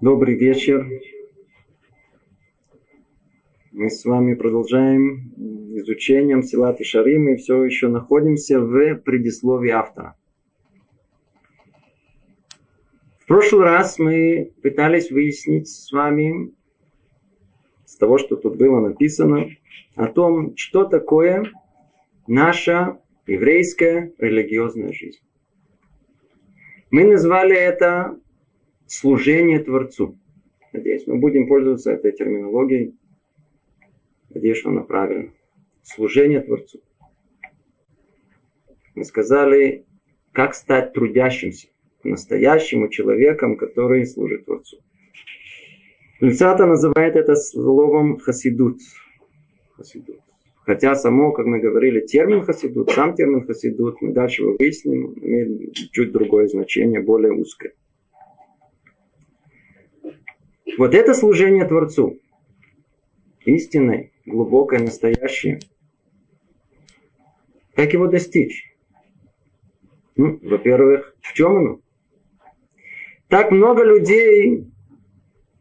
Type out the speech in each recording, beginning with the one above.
Добрый вечер. Мы с вами продолжаем изучением Силат и все еще находимся в предисловии автора. В прошлый раз мы пытались выяснить с вами с того, что тут было написано, о том, что такое наша еврейская религиозная жизнь. Мы назвали это служение Творцу. Надеюсь, мы будем пользоваться этой терминологией. Надеюсь, что она правильна. Служение Творцу. Мы сказали, как стать трудящимся, настоящим человеком, который служит Творцу. Люцата называет это словом хасидут. хасидут. Хотя само, как мы говорили, термин хасидут, сам термин хасидут, мы дальше его выясним, имеет чуть другое значение, более узкое. Вот это служение Творцу, истинное, глубокое, настоящее. Как его достичь? Ну, во-первых, в чем оно? Так много людей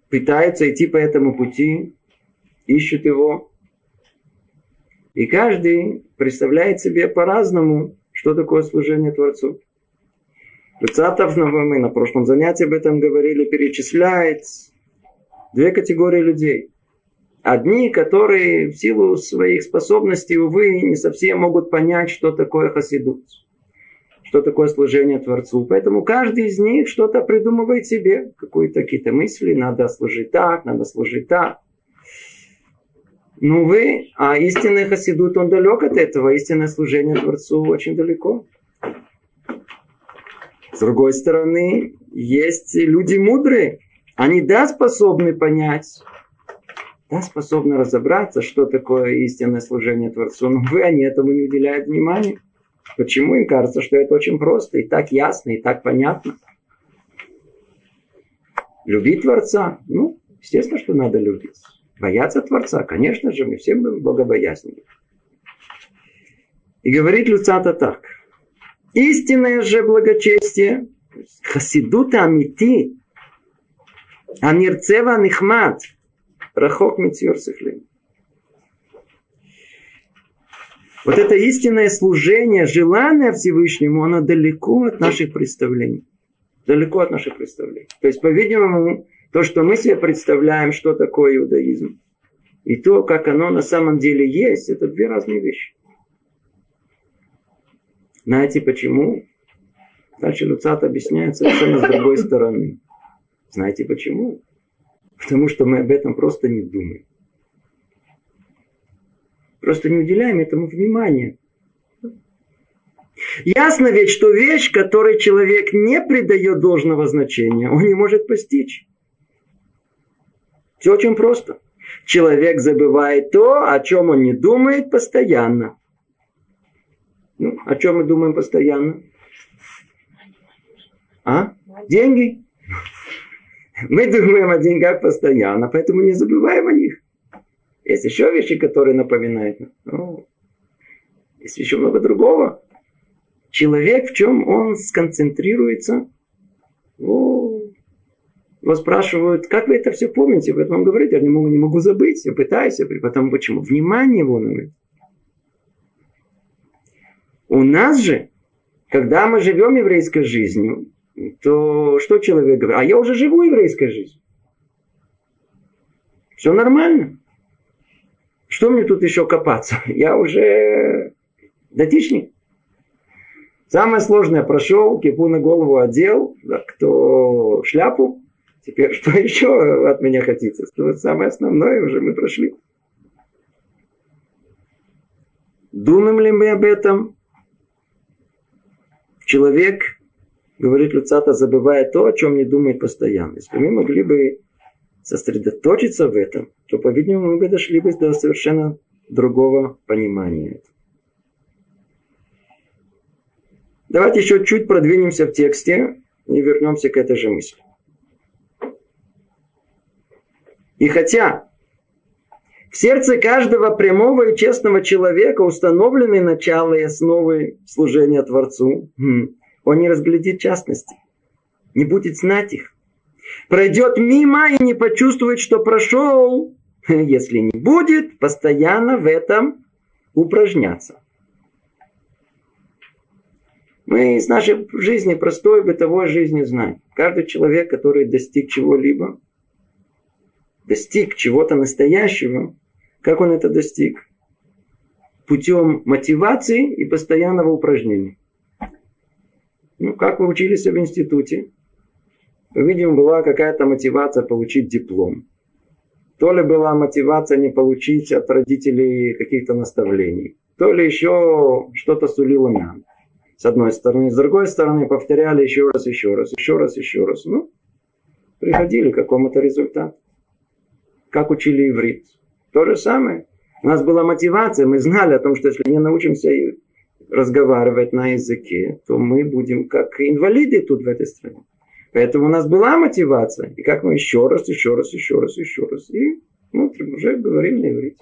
пытаются идти по этому пути, ищут его. И каждый представляет себе по-разному, что такое служение Творцу. Люцатов, мы на прошлом занятии об этом говорили, перечисляет две категории людей. Одни, которые в силу своих способностей, увы, не совсем могут понять, что такое хасидут, что такое служение Творцу. Поэтому каждый из них что-то придумывает себе, какие-то какие-то мысли, надо служить так, надо служить так. Ну вы, а истинный хасидут, он далек от этого, истинное служение Творцу очень далеко. С другой стороны, есть люди мудрые, они, да, способны понять, да, способны разобраться, что такое истинное служение Творцу, но вы, они этому не уделяют внимания. Почему им кажется, что это очень просто, и так ясно, и так понятно? Любить Творца? Ну, естественно, что надо любить. Бояться Творца? Конечно же, мы все богобоязненны. И говорит Люцата так. Истинное же благочестие, хасидута амити, Амирцева Нихмат. Рахок Сихлин. Вот это истинное служение, желание Всевышнему, оно далеко от наших представлений. Далеко от наших представлений. То есть, по-видимому, то, что мы себе представляем, что такое иудаизм, и то, как оно на самом деле есть, это две разные вещи. Знаете почему? Дальше Люцат объясняет совершенно с другой стороны. Знаете почему? Потому что мы об этом просто не думаем. Просто не уделяем этому внимания. Ясно ведь, что вещь, которой человек не придает должного значения, он не может постичь. Все очень просто. Человек забывает то, о чем он не думает постоянно. Ну, о чем мы думаем постоянно? А? Деньги. Мы думаем о деньгах постоянно, поэтому не забываем о них. Есть еще вещи, которые напоминают. Ну, есть еще много другого. Человек, в чем он сконцентрируется, о, его спрашивают, как вы это все помните? Поэтому он говорит, я не могу, не могу забыть, я пытаюсь. Потому почему? Внимание его на У нас же, когда мы живем еврейской жизнью, то что человек говорит? А я уже живу еврейской жизнью. Все нормально. Что мне тут еще копаться? Я уже датичник. Самое сложное прошел, кипу на голову одел, да, кто шляпу. Теперь что еще от меня хотите? Самое основное уже мы прошли. Думаем ли мы об этом? Человек говорит Люцата, забывая то, о чем не думает постоянно. Если мы могли бы сосредоточиться в этом, то, по-видимому, мы бы дошли бы до совершенно другого понимания. Давайте еще чуть продвинемся в тексте и вернемся к этой же мысли. И хотя в сердце каждого прямого и честного человека установлены начало и основы служения Творцу, хм, он не разглядит частности, не будет знать их. Пройдет мимо и не почувствует, что прошел, если не будет постоянно в этом упражняться. Мы из нашей жизни, простой бытовой жизни знаем. Каждый человек, который достиг чего-либо, достиг чего-то настоящего, как он это достиг? Путем мотивации и постоянного упражнения. Ну, как вы учились в институте? Видимо, была какая-то мотивация получить диплом. То ли была мотивация не получить от родителей каких-то наставлений, то ли еще что-то сулило нам. С одной стороны. С другой стороны, повторяли еще раз, еще раз, еще раз, еще раз. Ну, приходили к какому-то результату. Как учили иврит. То же самое. У нас была мотивация, мы знали о том, что если не научимся разговаривать на языке, то мы будем как инвалиды тут в этой стране. Поэтому у нас была мотивация. И как мы еще раз, еще раз, еще раз, еще раз. И смотрим, уже говорим на иврите.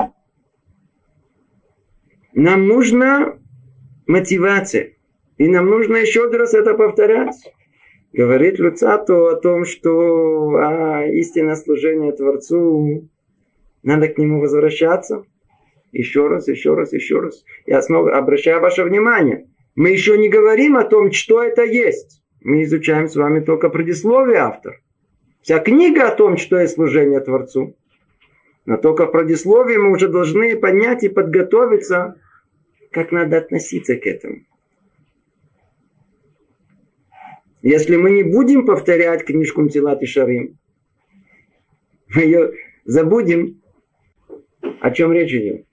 Нам нужна мотивация. И нам нужно еще раз это повторять. Говорит Люцату о том, что а, истинное служение Творцу, надо к нему возвращаться. Еще раз, еще раз, еще раз. Я снова обращаю ваше внимание. Мы еще не говорим о том, что это есть. Мы изучаем с вами только предисловие автор. Вся книга о том, что есть служение Творцу. Но только в предисловии мы уже должны понять и подготовиться, как надо относиться к этому. Если мы не будем повторять книжку Мтилат и Шарим, мы ее забудем, о чем речь идет.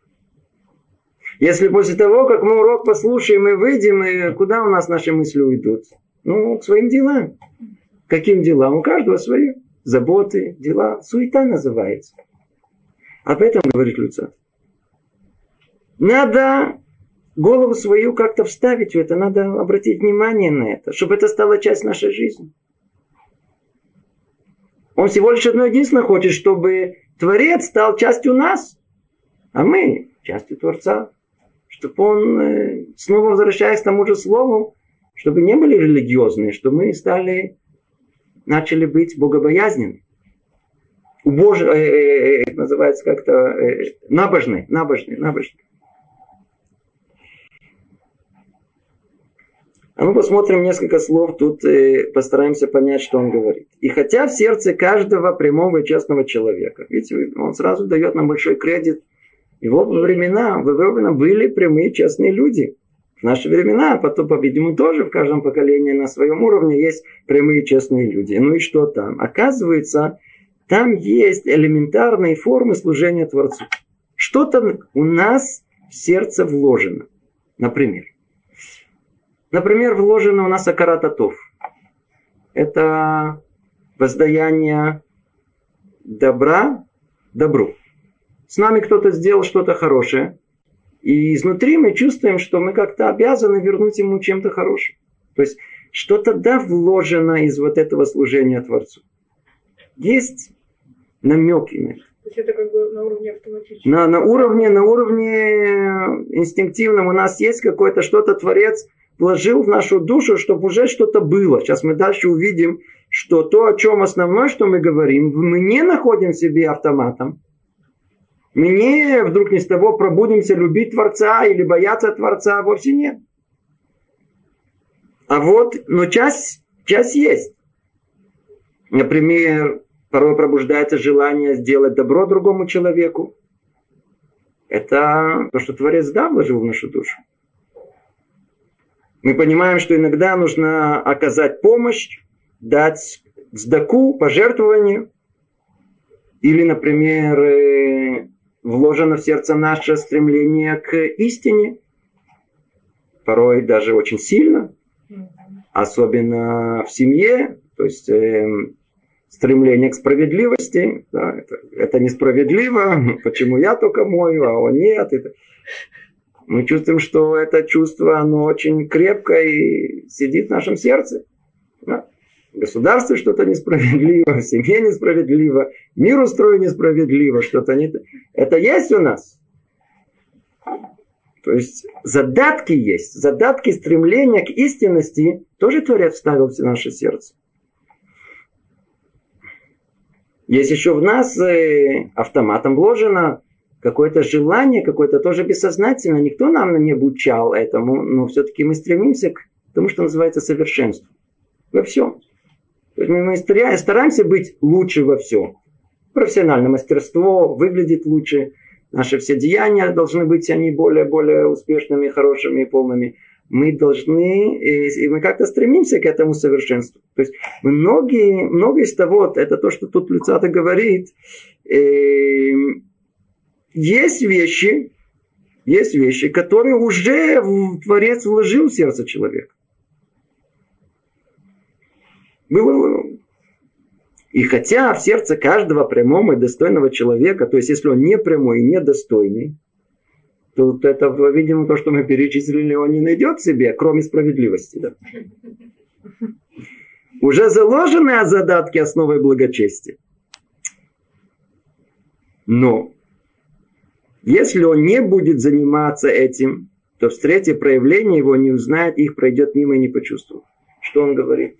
Если после того, как мы урок послушаем и выйдем, и куда у нас наши мысли уйдут? Ну, к своим делам. Каким делам? У каждого свои заботы, дела. Суета называется. Об этом говорит Люцат. Надо голову свою как-то вставить в это, надо обратить внимание на это, чтобы это стало часть нашей жизни. Он всего лишь одно единственное хочет, чтобы Творец стал частью нас, а мы частью Творца. Чтобы он, э, снова возвращаясь к тому же слову, чтобы не были религиозные, чтобы мы стали, начали быть богобоязненными. Боже, э, э, э, называется как-то э, набожные, набожные, набожные. А мы посмотрим несколько слов, тут э, постараемся понять, что он говорит. И хотя в сердце каждого прямого и честного человека, видите, он сразу дает нам большой кредит. Его времена, в его времена были прямые честные люди. В наши времена, потом, по-видимому, тоже в каждом поколении на своем уровне есть прямые честные люди. Ну и что там? Оказывается, там есть элементарные формы служения Творцу. Что-то у нас в сердце вложено. Например, Например, вложено у нас акарататов. Это воздаяние добра добру. С нами кто-то сделал что-то хорошее, и изнутри мы чувствуем, что мы как-то обязаны вернуть ему чем-то хорошим. То есть что-то да вложено из вот этого служения Творцу. Есть намеки на это. То есть это как бы на уровне автоматически. На, на уровне, на уровне инстинктивном у нас есть какой-то что-то Творец вложил в нашу душу, чтобы уже что-то было. Сейчас мы дальше увидим, что то, о чем основное, что мы говорим, мы не находим в себе автоматом. Мы не вдруг ни с того пробудимся любить Творца или бояться Творца, вовсе нет. А вот, но часть, часть есть. Например, порой пробуждается желание сделать добро другому человеку. Это то, что Творец да вложил в нашу душу. Мы понимаем, что иногда нужно оказать помощь, дать сдаку, пожертвование. Или, например, э, вложено в сердце наше стремление к истине. Порой даже очень сильно. Особенно в семье. То есть э, стремление к справедливости. Да, это, это несправедливо. Почему я только мою, а он нет. Это мы чувствуем, что это чувство, оно очень крепко и сидит в нашем сердце. Да? Государстве что-то несправедливо, в семье несправедливо, мир устроен несправедливо, что-то не... Это есть у нас. То есть задатки есть, задатки стремления к истинности тоже Творец вставил в наше сердце. Есть еще в нас э, автоматом вложено какое-то желание, какое-то тоже бессознательно. Никто нам не обучал этому, но все-таки мы стремимся к тому, что называется совершенству. Во всем. Мы стараемся быть лучше во всем. Профессиональное мастерство, выглядит лучше. Наши все деяния должны быть они более-более успешными, хорошими и полными. Мы должны, и мы как-то стремимся к этому совершенству. То есть многие, многое из того, это то, что тут Люцата говорит, э, есть вещи, есть вещи, которые уже Творец вложил в сердце человека. Было, и хотя в сердце каждого прямого и достойного человека, то есть если он не прямой и недостойный, то это, видимо, то, что мы перечислили, он не найдет в себе, кроме справедливости. Да? Уже заложены задатки основой благочестия. Но если он не будет заниматься этим, то встретив проявление его не узнает, их пройдет мимо и не почувствует. Что он говорит?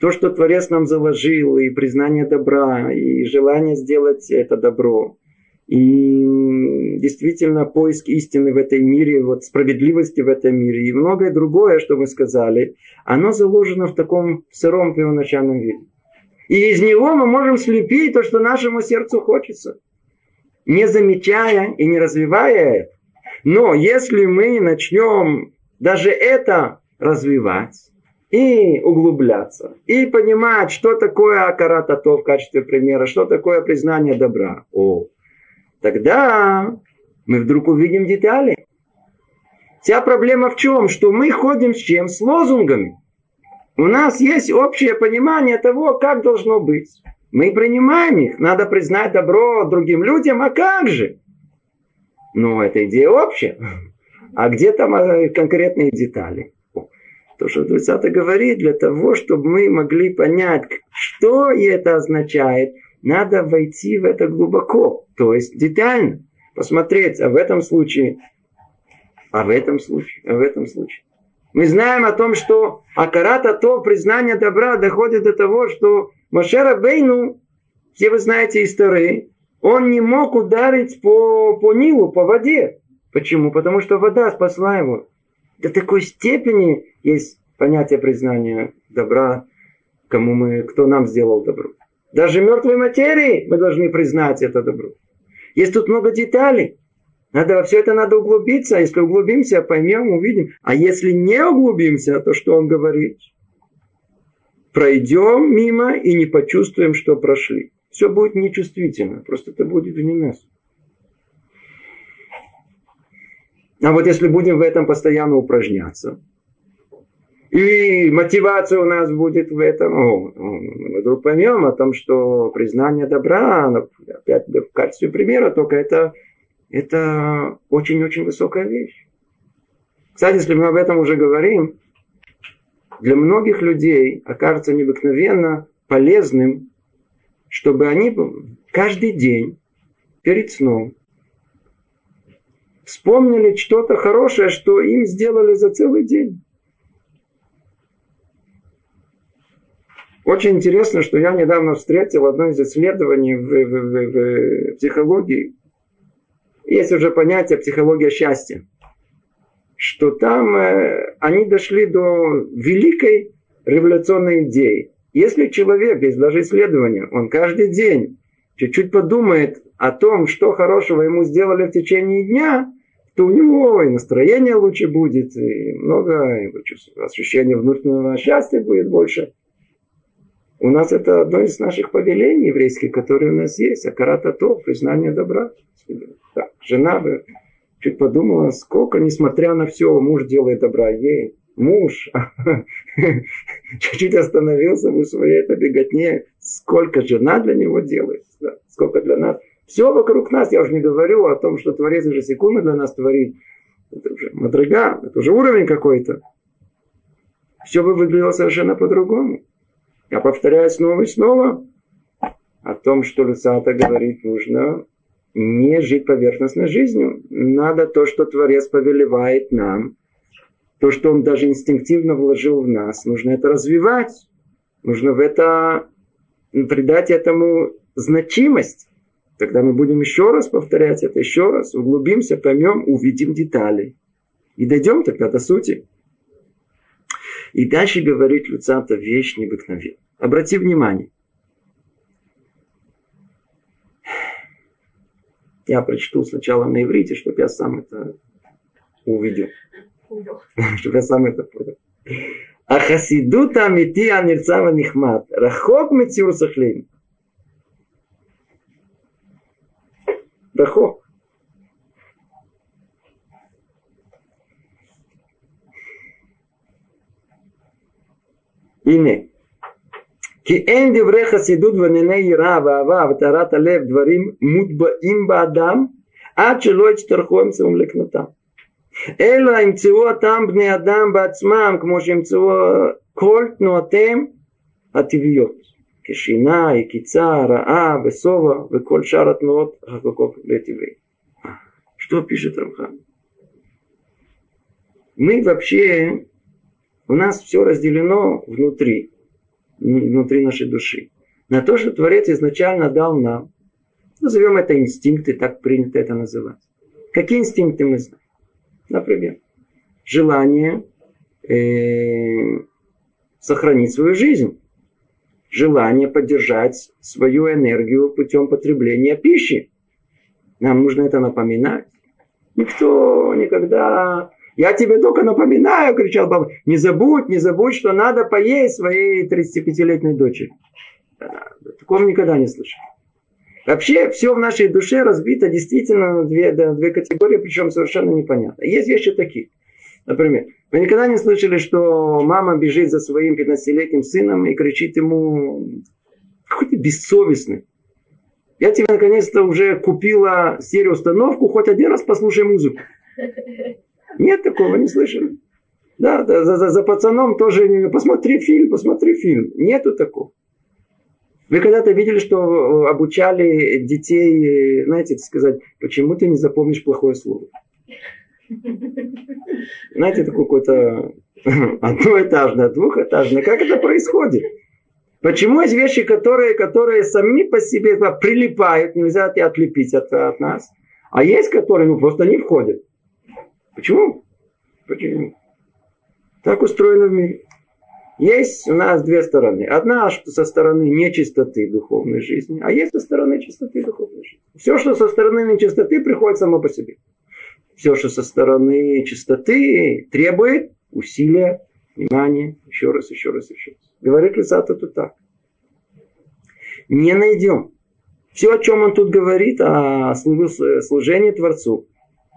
То, что Творец нам заложил, и признание добра, и желание сделать это добро, и действительно поиск истины в этой мире, вот справедливости в этом мире, и многое другое, что мы сказали, оно заложено в таком сыром первоначальном виде. И из него мы можем слепить то, что нашему сердцу хочется – не замечая и не развивая это. Но если мы начнем даже это развивать и углубляться, и понимать, что такое акаратато в качестве примера, что такое признание добра, о, тогда мы вдруг увидим детали. Вся проблема в чем? Что мы ходим с чем? С лозунгами. У нас есть общее понимание того, как должно быть. Мы принимаем их. Надо признать добро другим людям, а как же? Ну, это идея общая. А где там э, конкретные детали? То, что 20 говорит, для того, чтобы мы могли понять, что это означает, надо войти в это глубоко, то есть детально, посмотреть, а в этом случае, а в этом случае, а в этом случае. Мы знаем о том, что Акарата то признание добра доходит до того, что Машера Бейну, все вы знаете истории, он не мог ударить по, по Нилу, по воде. Почему? Потому что вода спасла его. До такой степени есть понятие признания добра, кому мы, кто нам сделал добро. Даже мертвой материи мы должны признать это добро. Есть тут много деталей. Надо все это надо углубиться. Если углубимся, поймем, увидим. А если не углубимся, то что он говорит? пройдем мимо и не почувствуем, что прошли. Все будет нечувствительно, просто это будет не нас. А вот если будем в этом постоянно упражняться, и мотивация у нас будет в этом, о, мы вдруг поймем о том, что признание добра, опять в качестве примера, только это, это очень-очень высокая вещь. Кстати, если мы об этом уже говорим, для многих людей окажется необыкновенно полезным, чтобы они каждый день перед сном вспомнили что-то хорошее, что им сделали за целый день. Очень интересно, что я недавно встретил одно из исследований в, в, в, в психологии. Есть уже понятие психология счастья что там э, они дошли до великой революционной идеи. Если человек, есть даже исследования, он каждый день чуть-чуть подумает о том, что хорошего ему сделали в течение дня, то у него и настроение лучше будет, и много и ощущения внутреннего счастья будет больше. У нас это одно из наших повелений еврейских, которые у нас есть. Акарата то, признание добра. Да, жена бы чуть подумала, сколько, несмотря на все, муж делает добра ей. Муж чуть-чуть остановился в своей этой беготне. Сколько жена для него делает, да, сколько для нас. Все вокруг нас, я уже не говорю о том, что Творец уже секунды для нас творит. Это уже мадрига, это уже уровень какой-то. Все бы выглядело совершенно по-другому. Я повторяю снова и снова о том, что Люцата говорит, нужно не жить поверхностной жизнью. Надо то, что Творец повелевает нам, то, что Он даже инстинктивно вложил в нас, нужно это развивать. Нужно в это придать этому значимость. Тогда мы будем еще раз повторять это, еще раз, углубимся, поймем, увидим детали. И дойдем тогда до сути. И дальше говорит Люцата вещь необыкновенная. Обрати внимание. Я прочту сначала на иврите, чтобы я сам это увидел. чтобы я сам это понял. החסידות האמיתי הנרצה והנחמד, רחוק מציור שכלים. רחוק. הנה, כי אין דברי חסידות וענייני יראה ואהבה וטהרת הלב דברים מוטבעים באדם עד שלא יצטרכו אמצעים לקנותם. אלא ימצאו אותם בני אדם בעצמם כמו שימצאו כל תנועותיהם הטבעיות כשינה, יקיצה, רעה ושובע וכל שאר התנועות החקוקות לטבעי. Что пишет Рамхан? Мы вообще, у нас все разделено внутри, внутри нашей души. На то, что Творец изначально дал нам. Назовем это инстинкты, так принято это называть. Какие инстинкты мы знаем? Например, желание э, сохранить свою жизнь. Желание поддержать свою энергию путем потребления пищи. Нам нужно это напоминать. Никто никогда... Я тебе только напоминаю, кричал баба. Не забудь, не забудь, что надо поесть своей 35-летней дочери. Такого никогда не слышал. Вообще все в нашей душе разбито действительно на две, на две категории, причем совершенно непонятно. Есть вещи такие. Например, вы никогда не слышали, что мама бежит за своим 15-летним сыном и кричит ему, какой ты бессовестный. Я тебе наконец-то уже купила стереоустановку, хоть один раз послушай музыку. Нет такого, не слышали. Да, да за, за, за пацаном тоже посмотри фильм, посмотри фильм. Нету такого. Вы когда-то видели, что э, обучали детей, знаете, сказать, почему ты не запомнишь плохое слово? Знаете, это какое-то одноэтажное, двухэтажное. Как это происходит? Почему есть вещи, которые, которые сами по себе прилипают, нельзя это отлепить от, от нас, а есть, которые ну, просто не входят? Почему? Почему? Так устроено в мире. Есть у нас две стороны. Одна что со стороны нечистоты духовной жизни, а есть со стороны чистоты духовной жизни. Все, что со стороны нечистоты, приходит само по себе. Все, что со стороны чистоты, требует усилия, внимания, еще раз, еще раз, еще раз. Говорит Лисата тут так. Не найдем. Все, о чем он тут говорит, о служении Творцу.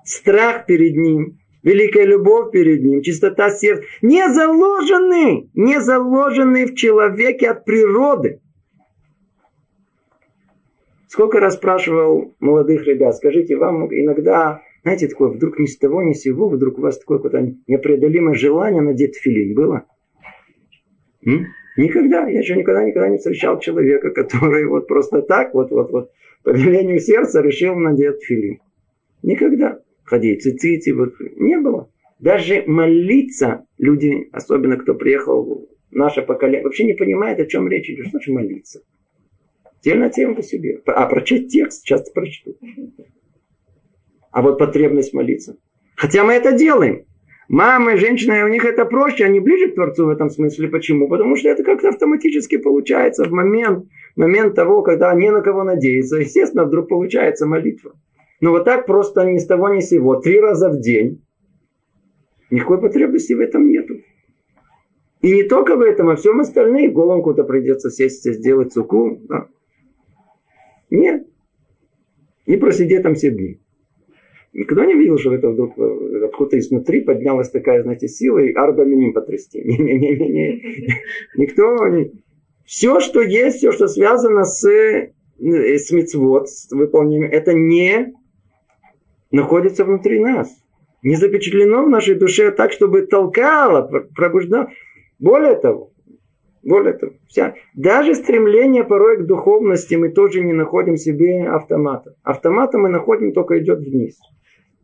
Страх перед ним, великая любовь перед ним, чистота сердца, не заложены, не заложены в человеке от природы. Сколько раз спрашивал молодых ребят, скажите, вам иногда, знаете, такое, вдруг ни с того, ни с сего, вдруг у вас такое какое-то непреодолимое желание надеть филин, было? М? Никогда, я еще никогда, никогда не встречал человека, который вот просто так, вот, вот, вот, по велению сердца решил надеть филин. Никогда ходить, цицити, вот, не было. Даже молиться люди, особенно кто приехал, наше поколение, вообще не понимает, о чем речь идет. Что значит молиться? Отдельная тема по себе. А прочесть текст часто прочту. А вот потребность молиться. Хотя мы это делаем. Мамы, женщины, у них это проще, они ближе к Творцу в этом смысле. Почему? Потому что это как-то автоматически получается в момент, момент того, когда не на кого надеяться. Естественно, вдруг получается молитва. Но вот так просто ни с того ни с сего, три раза в день, никакой потребности в этом нету. И не только в этом, а всем остальным головку-то придется сесть и сделать суку. Да. Нет. И просидеть там все дни. Никто не видел, что это вдруг э, откуда-то изнутри поднялась такая, знаете, сила и арба миним потрясти. Не-не-не-не. Никто не... Все, что есть, все, что связано с, э, с мицвод, с выполнением, это не находится внутри нас. Не запечатлено в нашей душе так, чтобы толкало, пробуждало. Более того, более того, вся, даже стремление порой к духовности мы тоже не находим себе автомата. Автомата мы находим только идет вниз.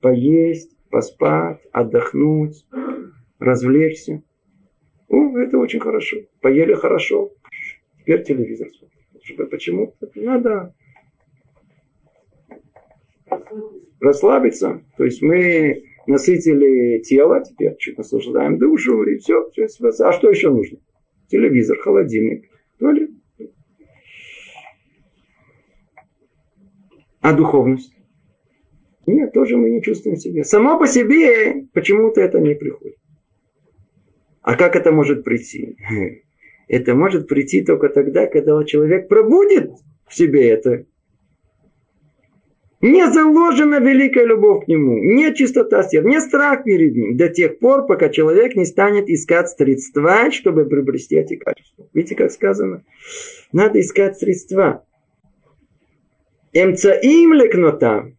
Поесть, поспать, отдохнуть, развлечься. О, это очень хорошо. Поели хорошо. Теперь телевизор смотрим. Почему надо расслабиться. То есть мы насытили тело, теперь чуть наслаждаем душу, и все. А что еще нужно? Телевизор, холодильник, туалет. А духовность? Нет, тоже мы не чувствуем себя. Само по себе почему-то это не приходит. А как это может прийти? Это может прийти только тогда, когда человек пробудет в себе это. Не заложена великая любовь к нему, не чистота сердца, не страх перед ним, до тех пор, пока человек не станет искать средства, чтобы приобрести эти качества. Видите, как сказано? Надо искать средства. Эмцаим лекнота.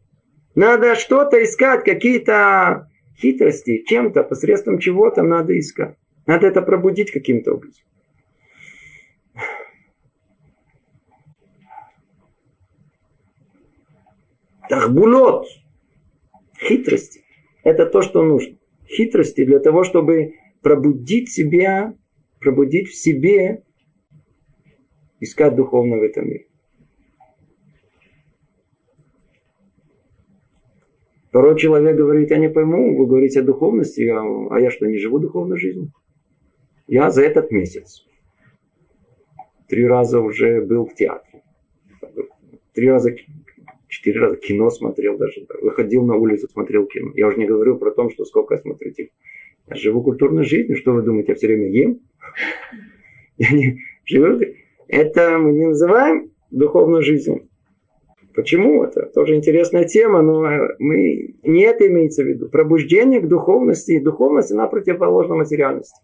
Надо что-то искать, какие-то хитрости, чем-то, посредством чего-то надо искать. Надо это пробудить каким-то образом. Тахбулот. Хитрости. Это то, что нужно. Хитрости для того, чтобы пробудить себя, пробудить в себе, искать духовно в этом мире. Порой человек говорит, я не пойму, вы говорите о духовности, а, а я что, не живу духовной жизнью? Я за этот месяц три раза уже был в театре. Три раза, четыре раза кино смотрел даже. Выходил на улицу, смотрел кино. Я уже не говорю про то, что сколько я смотрю. Я живу культурной жизнью. Что вы думаете, я все время ем? Я не живу. Это мы не называем духовной жизнью. Почему? Это тоже интересная тема, но мы, не это имеется в виду. Пробуждение к духовности. Духовность, она противоположна материальности.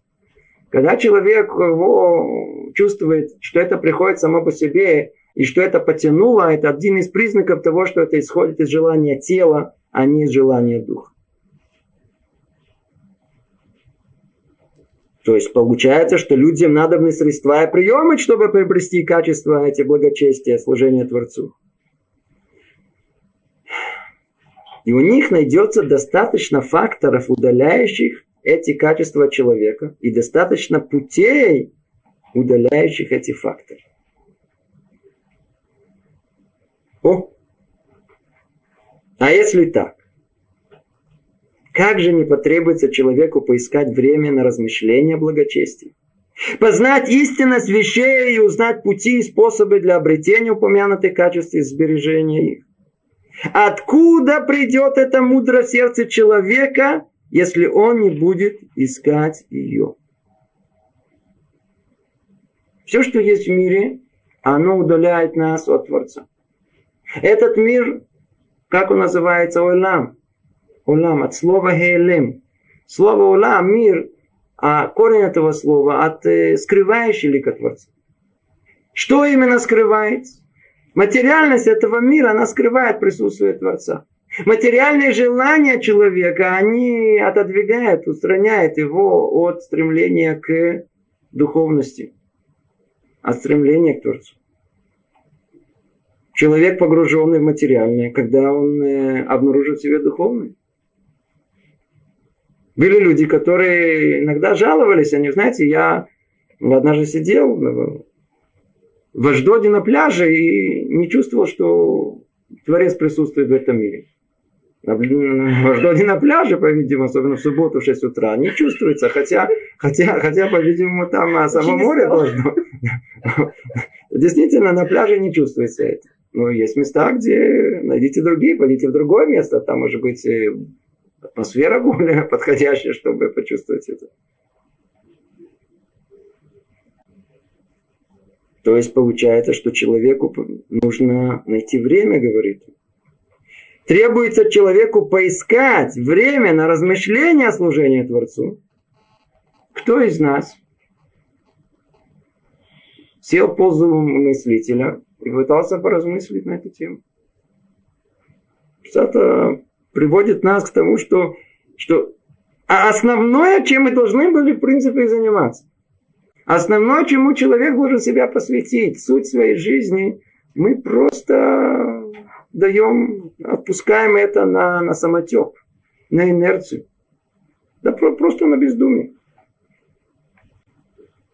Когда человек его чувствует, что это приходит само по себе, и что это потянуло, это один из признаков того, что это исходит из желания тела, а не из желания духа. То есть получается, что людям надобны средства и приемы, чтобы приобрести качество эти благочестия, служения Творцу. И у них найдется достаточно факторов, удаляющих эти качества человека, и достаточно путей, удаляющих эти факторы. О! А если так? Как же не потребуется человеку поискать время на размышления благочестия? Познать истинность вещей и узнать пути и способы для обретения упомянутых качеств и сбережения их. Откуда придет это мудрое сердце человека, если он не будет искать ее? Все, что есть в мире, оно удаляет нас от Творца. Этот мир, как он называется, Олам. Олам, от слова Хейлем. Слово Олам, мир, а корень этого слова от э, скрывающий лика Творца. Что именно скрывается? Материальность этого мира, она скрывает присутствие Творца. Материальные желания человека, они отодвигают, устраняют его от стремления к духовности, от стремления к Творцу. Человек, погруженный в материальное, когда он э, обнаружит в себе духовное. Были люди, которые иногда жаловались, они, знаете, я однажды сидел в Аждоде на пляже и не чувствовал, что Творец присутствует в этом мире. В Аждоде на пляже, по-видимому, особенно в субботу в 6 утра, не чувствуется, хотя, хотя, хотя по-видимому, там а, само море должно. Действительно, на пляже не чувствуется это. Но есть места, где найдите другие, пойдите в другое место, там может быть атмосфера более подходящая, чтобы почувствовать это. То есть получается, что человеку нужно найти время, говорит. Требуется человеку поискать время на размышление о служении Творцу. Кто из нас сел позу мыслителя и пытался поразмыслить на эту тему? Это приводит нас к тому, что, что а основное, чем мы должны были, в принципе, заниматься – Основное, чему человек должен себя посвятить, суть своей жизни, мы просто даем, отпускаем это на, на самотек, на инерцию. Да просто на бездумие.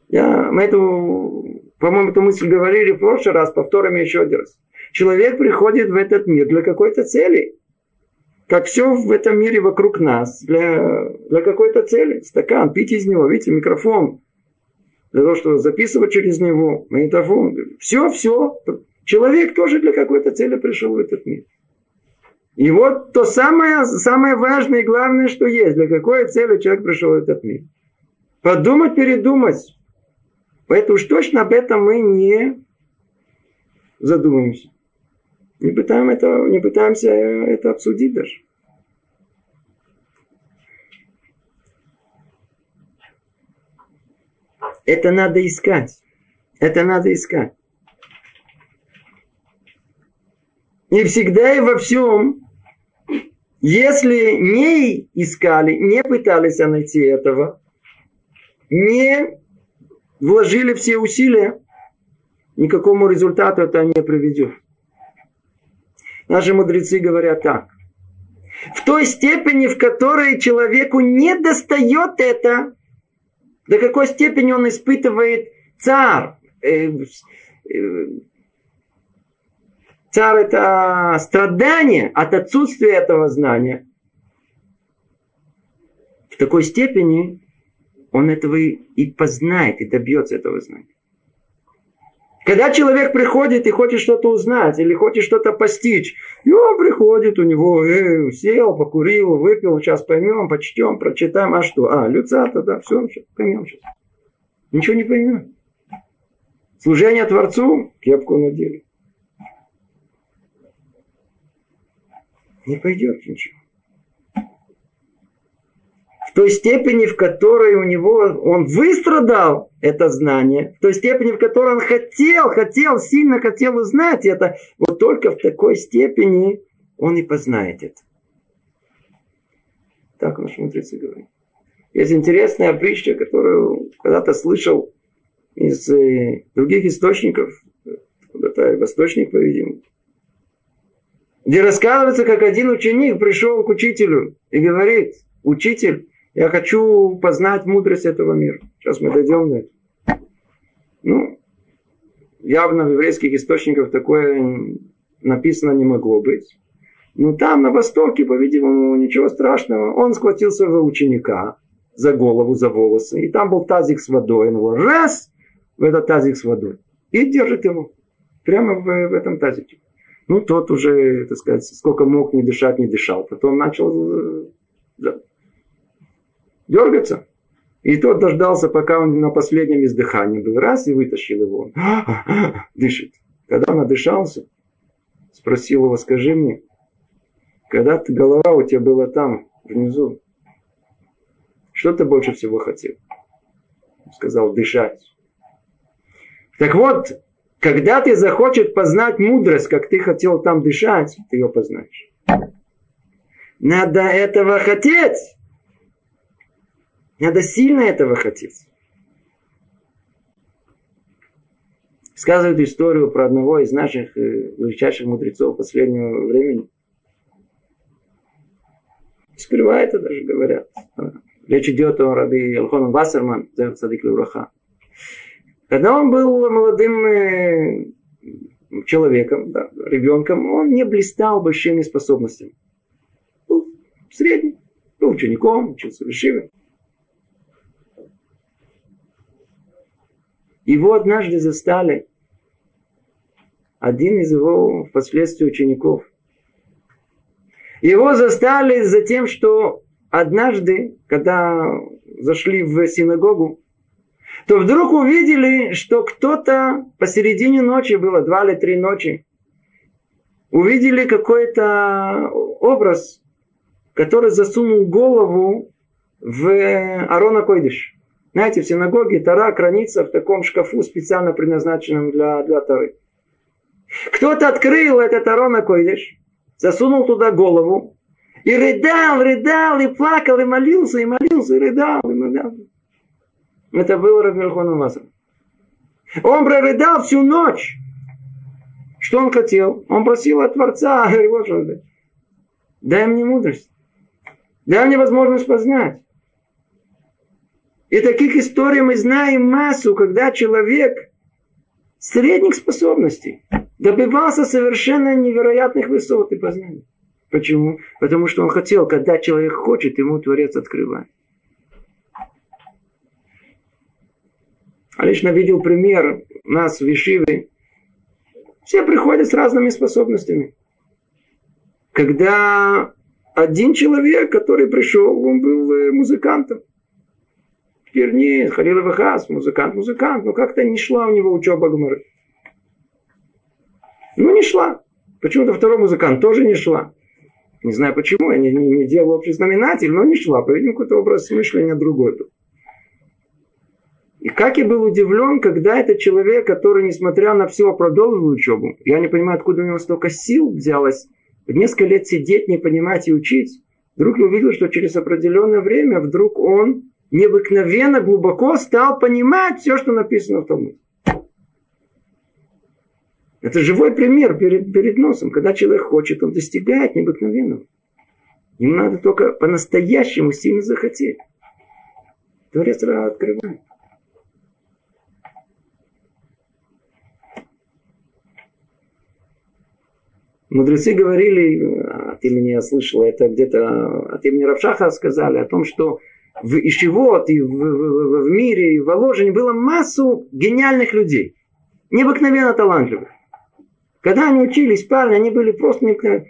Я, мы эту По-моему, эту мысль говорили в прошлый раз, повторим еще один раз. Человек приходит в этот мир для какой-то цели. Как все в этом мире вокруг нас, для, для какой-то цели. Стакан, пить из него, видите, микрофон. Для того, чтобы записывать через него, магнитофон. Все, все. Человек тоже для какой-то цели пришел в этот мир. И вот то самое, самое важное и главное, что есть. Для какой цели человек пришел в этот мир. Подумать, передумать. Поэтому уж точно об этом мы не задумаемся. Не, пытаем это, не пытаемся это обсудить даже. Это надо искать. Это надо искать. И всегда и во всем если не искали, не пытались найти этого, не вложили все усилия, никакому результату это не приведет. Наши мудрецы говорят так. В той степени, в которой человеку не достает это, до какой степени он испытывает царь, э, э, Царь это страдание от отсутствия этого знания. В такой степени он этого и познает, и добьется этого знания. Когда человек приходит и хочет что-то узнать, или хочет что-то постичь, и он приходит, у него э, сел, покурил, выпил, сейчас поймем, почтем, прочитаем, а что? А, люцата, да, все, сейчас, поймем сейчас. Ничего не поймем. Служение Творцу, кепку надели. не пойдет ничего. В той степени, в которой у него он выстрадал это знание, в той степени, в которой он хотел, хотел, сильно хотел узнать это, вот только в такой степени он и познает это. Так наш мудрецы говорят. Есть интересная притча, которую когда-то слышал из э, других источников, куда-то восточник, по-видимому где рассказывается, как один ученик пришел к учителю и говорит, учитель, я хочу познать мудрость этого мира. Сейчас мы дойдем до этого. Ну, явно в еврейских источниках такое написано не могло быть. Но там, на Востоке, по-видимому, ничего страшного. Он схватил своего ученика за голову, за волосы. И там был тазик с водой. Он его раз в этот тазик с водой. И держит его. Прямо в, в этом тазике. Ну, тот уже, так сказать, сколько мог не дышать, не дышал. Потом начал да, дергаться. И тот дождался, пока он на последнем издыхании был. Раз и вытащил его. Дышит. Когда он надышался, спросил его, скажи мне, когда ты, голова у тебя была там, внизу, что ты больше всего хотел? Сказал, дышать. Так вот, когда ты захочешь познать мудрость, как ты хотел там дышать, ты ее познаешь. Надо этого хотеть. Надо сильно этого хотеть. Сказывают историю про одного из наших э, величайших мудрецов последнего времени. Сперва это даже говорят. Речь идет о раби Алхону Вассерман, Садик Левраха. Когда он был молодым э, человеком, да, ребенком, он не блистал большими способностями. Был средний, был учеником, учился в Ишиве. Его однажды застали один из его впоследствии учеников. Его застали за тем, что однажды, когда зашли в синагогу, то вдруг увидели, что кто-то посередине ночи было, два или три ночи, увидели какой-то образ, который засунул голову в Арона Койдыш. Знаете, в синагоге Тара хранится в таком шкафу, специально предназначенном для, для Тары. Кто-то открыл этот Арона Койдыш, засунул туда голову, и рыдал, рыдал, и плакал, и молился, и молился, и рыдал, и молился. Это был Рабирхон Мазар. Он прорыдал всю ночь. Что он хотел? Он просил от Творца, Господи, дай мне мудрость. Дай мне возможность познать. И таких историй мы знаем массу, когда человек средних способностей. Добивался совершенно невероятных высот и познаний. Почему? Потому что он хотел, когда человек хочет, ему Творец открывает. А лично видел пример нас в Вишиве. Все приходят с разными способностями. Когда один человек, который пришел, он был э, музыкантом. Нет, Халил Вахас, музыкант, музыкант, но как-то не шла у него учеба Гмары. Ну, не шла. Почему-то второй музыкант тоже не шла. Не знаю почему, я не, не, не делал общий знаменатель, но не шла. По-видимому, какой-то образ мышления другой был. И как я был удивлен, когда этот человек, который, несмотря на все, продолжил учебу, я не понимаю, откуда у него столько сил взялось, несколько лет сидеть, не понимать и учить, вдруг я увидел, что через определенное время вдруг он необыкновенно глубоко стал понимать все, что написано в Талмуде. Это живой пример перед, перед носом. Когда человек хочет, он достигает необыкновенного. Ему надо только по-настоящему сильно захотеть. Творец открывает. Мудрецы говорили, от имени я слышал, это где-то от имени Равшаха сказали, о том, что в Ишивот и в, в, в мире, и в Воложине было массу гениальных людей. Необыкновенно талантливых. Когда они учились, парни, они были просто необыкновенны.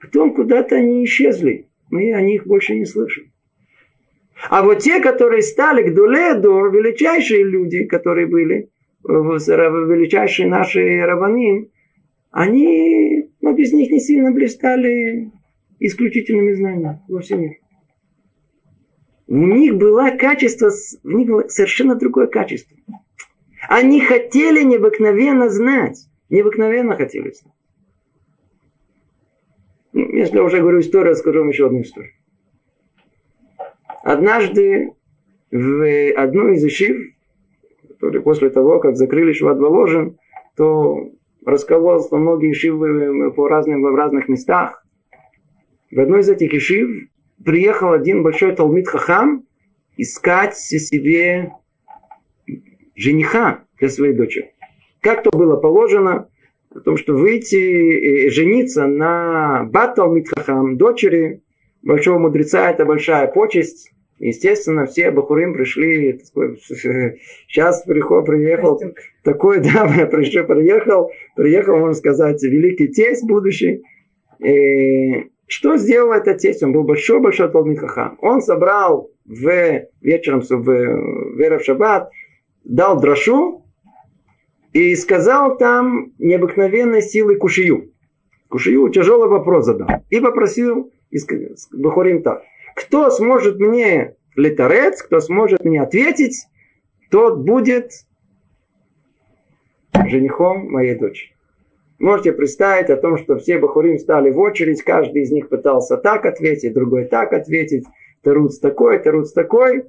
Потом куда-то они исчезли. Мы о них больше не слышим. А вот те, которые стали к Дуледор, величайшие люди, которые были, величайшие наши рабаним, они, но без них не сильно блистали исключительными знаниями во всем У них было качество, у них было совершенно другое качество. Они хотели необыкновенно знать. Необыкновенно хотели знать. Ну, если я уже говорю историю, расскажу вам еще одну историю. Однажды в одну из который после того, как закрыли Шват Воложен, то раскололся многие ишивы по разным, в разных местах. В одной из этих ишив приехал один большой талмит хахам искать себе жениха для своей дочери. Как то было положено, о том, что выйти и жениться на Батал Митхахам, дочери большого мудреца, это большая почесть. Естественно, все Бахурим пришли, сейчас приход, приехал, такой, да, пришел, приехал, приехал, можно сказать, великий тесть будущий. Что сделал этот тесть? Он был большой-большой Талмит Хахам. Он собрал в вечером, в, в Эрев Шаббат, дал дрошу и сказал там необыкновенной силой кушию. Кушию тяжелый вопрос задал. И попросил Бахурим так. Кто сможет мне летарец, кто сможет мне ответить, тот будет женихом моей дочери. Можете представить о том, что все бахурим стали в очередь, каждый из них пытался так ответить, другой так ответить, Таруц такой, Таруц такой.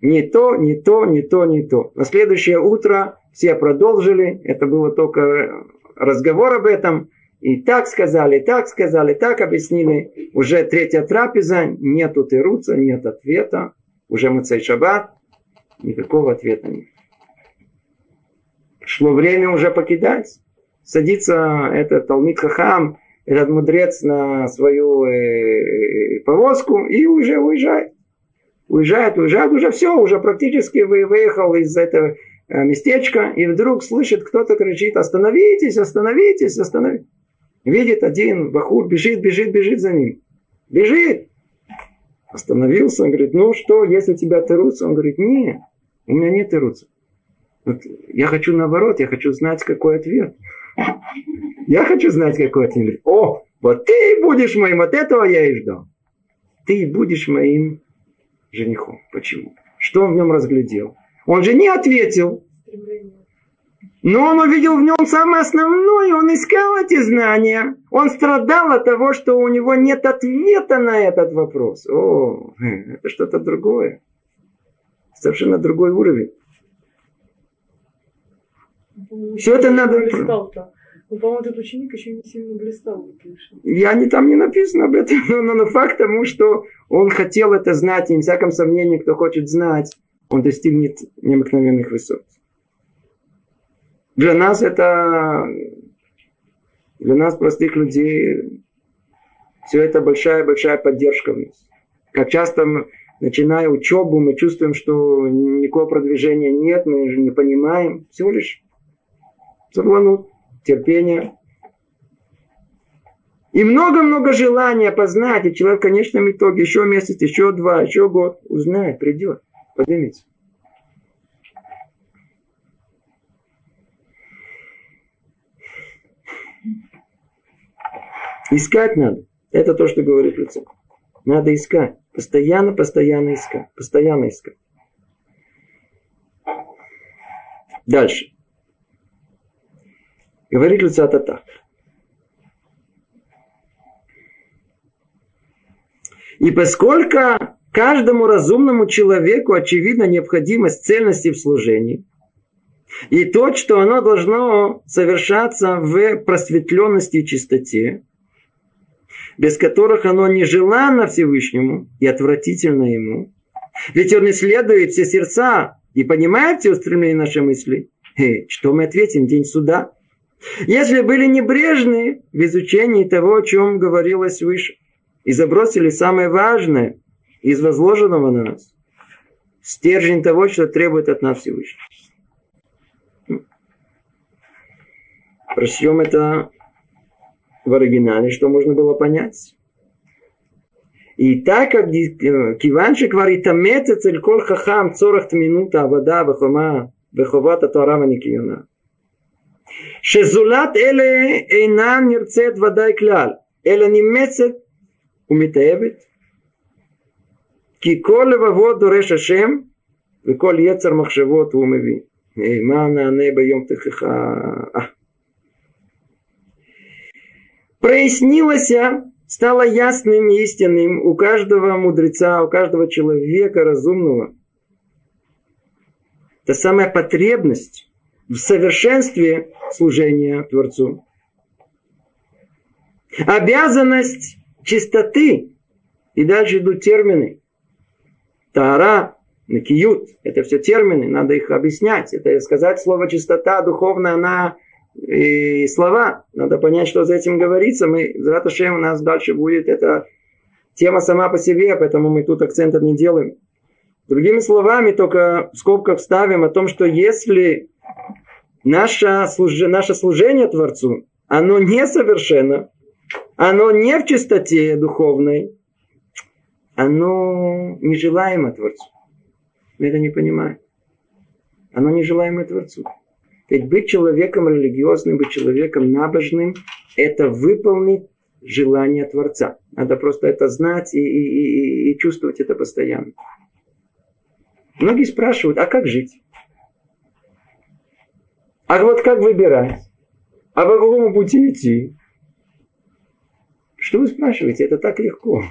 Не то, не то, не то, не то. На следующее утро все продолжили, это было только разговор об этом. И так сказали, так сказали, так объяснили. Уже третья трапеза, нету Теруца, нет ответа. Уже Мацей Шаббат, никакого ответа нет. Шло время уже покидать. Садится этот Талмит Хахам, этот мудрец на свою э, повозку и уже уезжает. Уезжает, уезжает, уже все, уже практически выехал из этого э, местечка, и вдруг слышит, кто-то кричит, остановитесь, остановитесь, остановитесь. Видит один бахур, бежит, бежит, бежит за ним. Бежит. Остановился, он говорит, ну что, если тебя тырутся? Он говорит, нет, у меня нет тырутся. Вот я хочу наоборот, я хочу знать, какой ответ. Я хочу знать, какой ответ. О, вот ты будешь моим, от этого я и ждал. Ты будешь моим женихом. Почему? Что он в нем разглядел? Он же не ответил. Но он увидел в нем самое основное, он искал эти знания. Он страдал от того, что у него нет ответа на этот вопрос. О, это что-то другое. Совершенно другой уровень. Все это надо... Ну, по-моему, этот ученик еще не сильно блистал. Я не там не написано об этом, но, но, но факт тому, что он хотел это знать, и, не всяком сомнении, кто хочет знать, он достигнет необыкновенных высот. Для нас это, для нас, простых людей, все это большая-большая поддержка в нас. Как часто, мы, начиная учебу, мы чувствуем, что никакого продвижения нет, мы же не понимаем. Всего лишь сабланут, терпение. И много-много желания познать, и человек в конечном итоге еще месяц, еще два, еще год узнает, придет, поднимется. Искать надо. Это то, что говорит Люцик. Надо искать. Постоянно, постоянно искать. Постоянно искать. Дальше. Говорит Люцата так. И поскольку каждому разумному человеку очевидна необходимость цельности в служении, и то, что оно должно совершаться в просветленности и чистоте, без которых оно нежеланно Всевышнему и отвратительно ему. Ведь он исследует все сердца и понимает все устремления нашей мысли. Э, что мы ответим день суда? Если были небрежны в изучении того, о чем говорилось выше, и забросили самое важное из возложенного на нас, стержень того, что требует от нас Всевышний. Прочтем это в оригинале, что можно было понять. И так как э, Киванши говорит, тамеца цель коль хахам цорах минута вода бахома беховата туарава никиюна. שזולת אלה אינה נרצית ודאי כלל, אלא נמצת ומתאהבת, כי כל לבבות דורש השם, וכל יצר מחשבות הוא מביא. מה נענה ביום תכחה? прояснилось, стало ясным и истинным у каждого мудреца, у каждого человека разумного. Та самая потребность в совершенстве служения Творцу. Обязанность чистоты. И дальше идут термины. Тара, накиют. Это все термины, надо их объяснять. Это сказать слово чистота духовная, она и слова. Надо понять, что за этим говорится. Мы, Зраташем, у нас дальше будет эта тема сама по себе, поэтому мы тут акцента не делаем. Другими словами, только в скобках ставим о том, что если наше, служ... наше служение Творцу, оно несовершенно, оно не в чистоте духовной, оно нежелаемо Творцу. Мы это не понимаем. Оно нежелаемо Творцу. Ведь быть человеком религиозным, быть человеком набожным, это выполнить желание Творца. Надо просто это знать и, и, и, и чувствовать это постоянно. Многие спрашивают, а как жить? А вот как выбирать? А по какому пути идти? Что вы спрашиваете? Это так легко.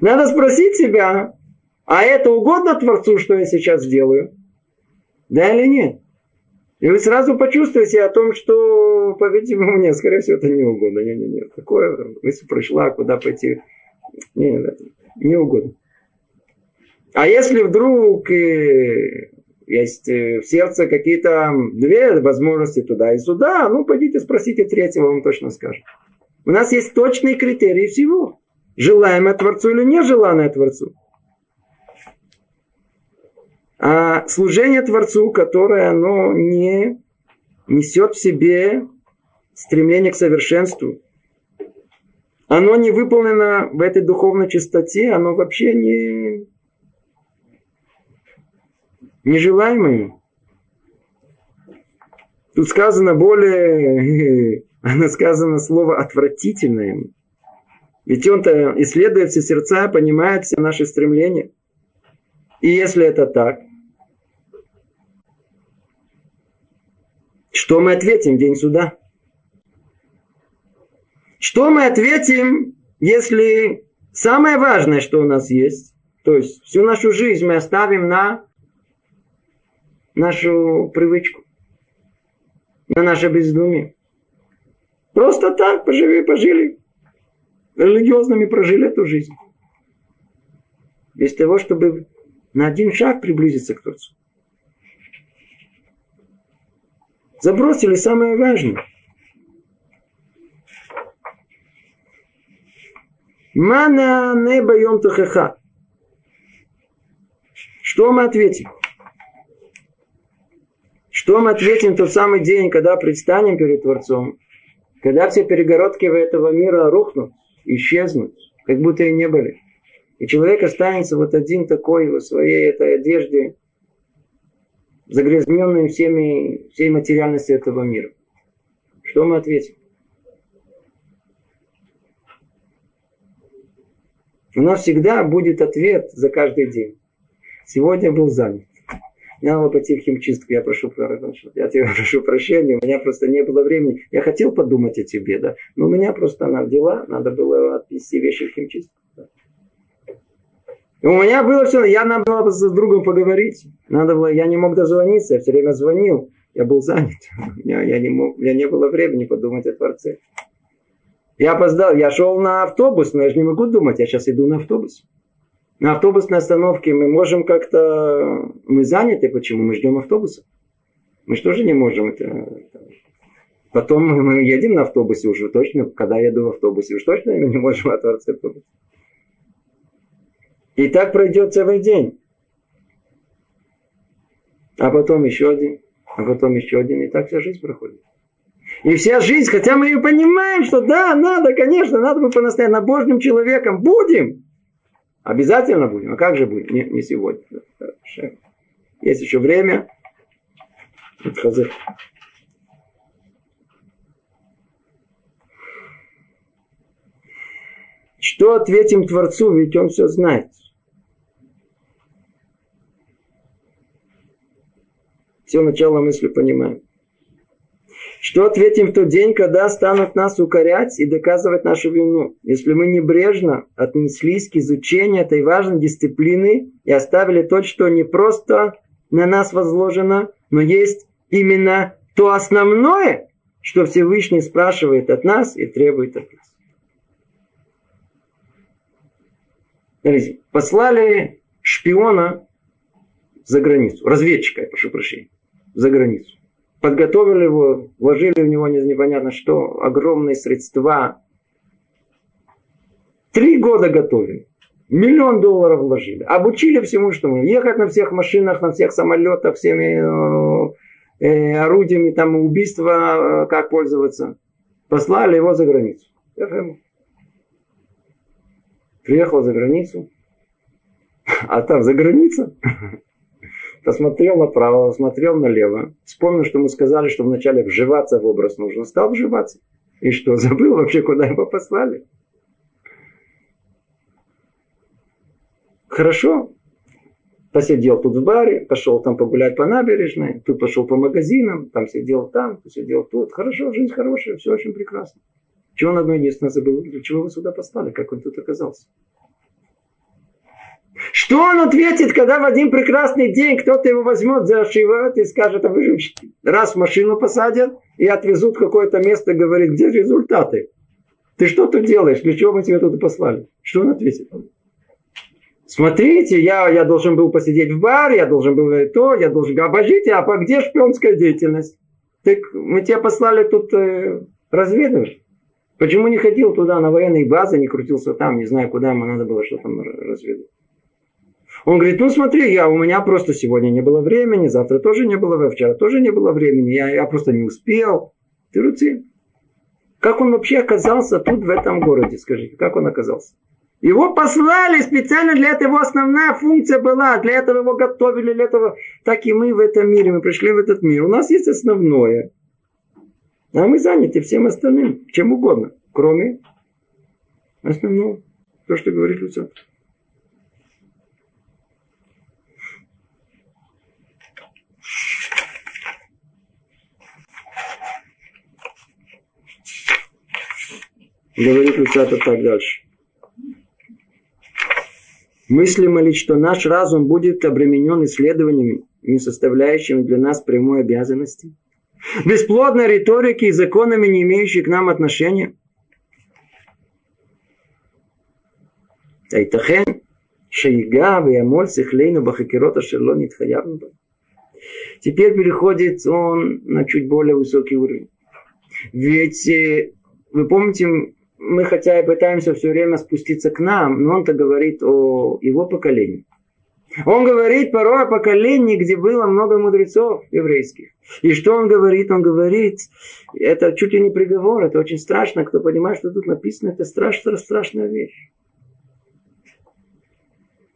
Надо спросить себя, а это угодно Творцу, что я сейчас делаю? Да или нет? И вы сразу почувствуете о том, что, по-видимому, нет, скорее всего, это не угодно. Не, не, не. Какое, если пришла, куда пойти? Не, не, не угодно. А если вдруг э, есть э, в сердце какие-то две возможности туда и сюда, ну, пойдите спросите третьего, он точно скажет. У нас есть точные критерии всего. Желаемое Творцу или нежеланное Творцу а служение Творцу, которое оно не несет в себе стремление к совершенству, оно не выполнено в этой духовной чистоте, оно вообще не нежелаемое. Тут сказано более, оно сказано слово отвратительное. Ведь он-то исследует все сердца, понимает все наши стремления. И если это так, Что мы ответим день суда? Что мы ответим, если самое важное, что у нас есть, то есть всю нашу жизнь мы оставим на нашу привычку, на наше бездумие. Просто так пожили, пожили, религиозными прожили эту жизнь. Без того, чтобы на один шаг приблизиться к Творцу. Забросили самое важное. Мана не боем тахаха. Что мы ответим? Что мы ответим в тот самый день, когда предстанем перед Творцом? Когда все перегородки этого мира рухнут, исчезнут, как будто и не были. И человек останется вот один такой в своей этой одежде, загрязненный всеми, всей материальностью этого мира. Что мы ответим? У нас всегда будет ответ за каждый день. Сегодня был занят. Мне надо пойти в химчистку, я прошу, я тебя прошу прощения, у меня просто не было времени. Я хотел подумать о тебе, да, но у меня просто на дела, надо было отвезти вещи в химчистку. Да. У меня было все, я надо было с другом поговорить. Надо было, я не мог дозвониться, я все время звонил. Я был занят. Я, я не мог, у меня не было времени подумать о Творце. Я опоздал, я шел на автобус, но я же не могу думать, я сейчас иду на автобус. На автобусной остановке мы можем как-то... Мы заняты, почему? Мы ждем автобуса. Мы что же не можем это... Потом мы едем на автобусе уже точно, когда еду в автобусе, уж точно мы не можем отвариться автобус. И так пройдет целый день. А потом еще один, а потом еще один, и так вся жизнь проходит. И вся жизнь, хотя мы ее понимаем, что да, надо, конечно, надо быть по-настоящему набожным человеком. Будем. Обязательно будем. А как же будем? Не, не сегодня. Есть еще время. Что ответим Творцу, ведь он все знает. Все начало мысли понимаем. Что ответим в тот день, когда станут нас укорять и доказывать нашу вину, если мы небрежно отнеслись к изучению этой важной дисциплины и оставили то, что не просто на нас возложено, но есть именно то основное, что Всевышний спрашивает от нас и требует от нас. Послали шпиона за границу, разведчика, я прошу прощения, за границу подготовили его, вложили в него непонятно что, огромные средства. Три года готовили. Миллион долларов вложили. Обучили всему, что мы. Ехать на всех машинах, на всех самолетах, всеми э, э, орудиями там убийства, э, как пользоваться. Послали его за границу. Приехал за границу. А там за граница посмотрел направо, посмотрел налево, вспомнил, что мы сказали, что вначале вживаться в образ нужно, стал вживаться. И что, забыл вообще, куда его послали? Хорошо. Посидел тут в баре, пошел там погулять по набережной, тут пошел по магазинам, там сидел там, сидел тут. Хорошо, жизнь хорошая, все очень прекрасно. Чего он одно единственное забыл? Для чего вы сюда послали? Как он тут оказался? Что он ответит, когда в один прекрасный день кто-то его возьмет за шивот и скажет, а вы же раз в машину посадят и отвезут в какое-то место, говорит, где результаты? Ты что тут делаешь? Для чего мы тебя туда послали? Что он ответит? Смотрите, я, я должен был посидеть в баре, я должен был то, я должен... Обождите, а по где шпионская деятельность? Так мы тебя послали тут э, разведывать. Почему не ходил туда на военные базы, не крутился там, не знаю, куда ему надо было что там разведывать? Он говорит, ну смотри, я, у меня просто сегодня не было времени, завтра тоже не было, вчера тоже не было времени, я, я просто не успел. Ты руци. Как он вообще оказался тут, в этом городе, скажите, как он оказался? Его послали специально для этого, его основная функция была, для этого его готовили, для этого, так и мы в этом мире, мы пришли в этот мир. У нас есть основное, а мы заняты всем остальным, чем угодно, кроме основного, то, что говорит Люцентр. говорит Люцатов так дальше. Мыслимо ли, что наш разум будет обременен исследованиями, не составляющими для нас прямой обязанности? Бесплодной риторики и законами, не имеющими к нам отношения? Айтахен, Шейга, Виамоль, Сихлейну, Бахакирота, Шерлон, Нитхаярнба. Теперь переходит он на чуть более высокий уровень. Ведь э, вы помните, мы хотя и пытаемся все время спуститься к нам, но он-то говорит о его поколении. Он говорит порой о поколении, где было много мудрецов еврейских. И что он говорит? Он говорит, это чуть ли не приговор, это очень страшно. Кто понимает, что тут написано, это страшная, страшная вещь.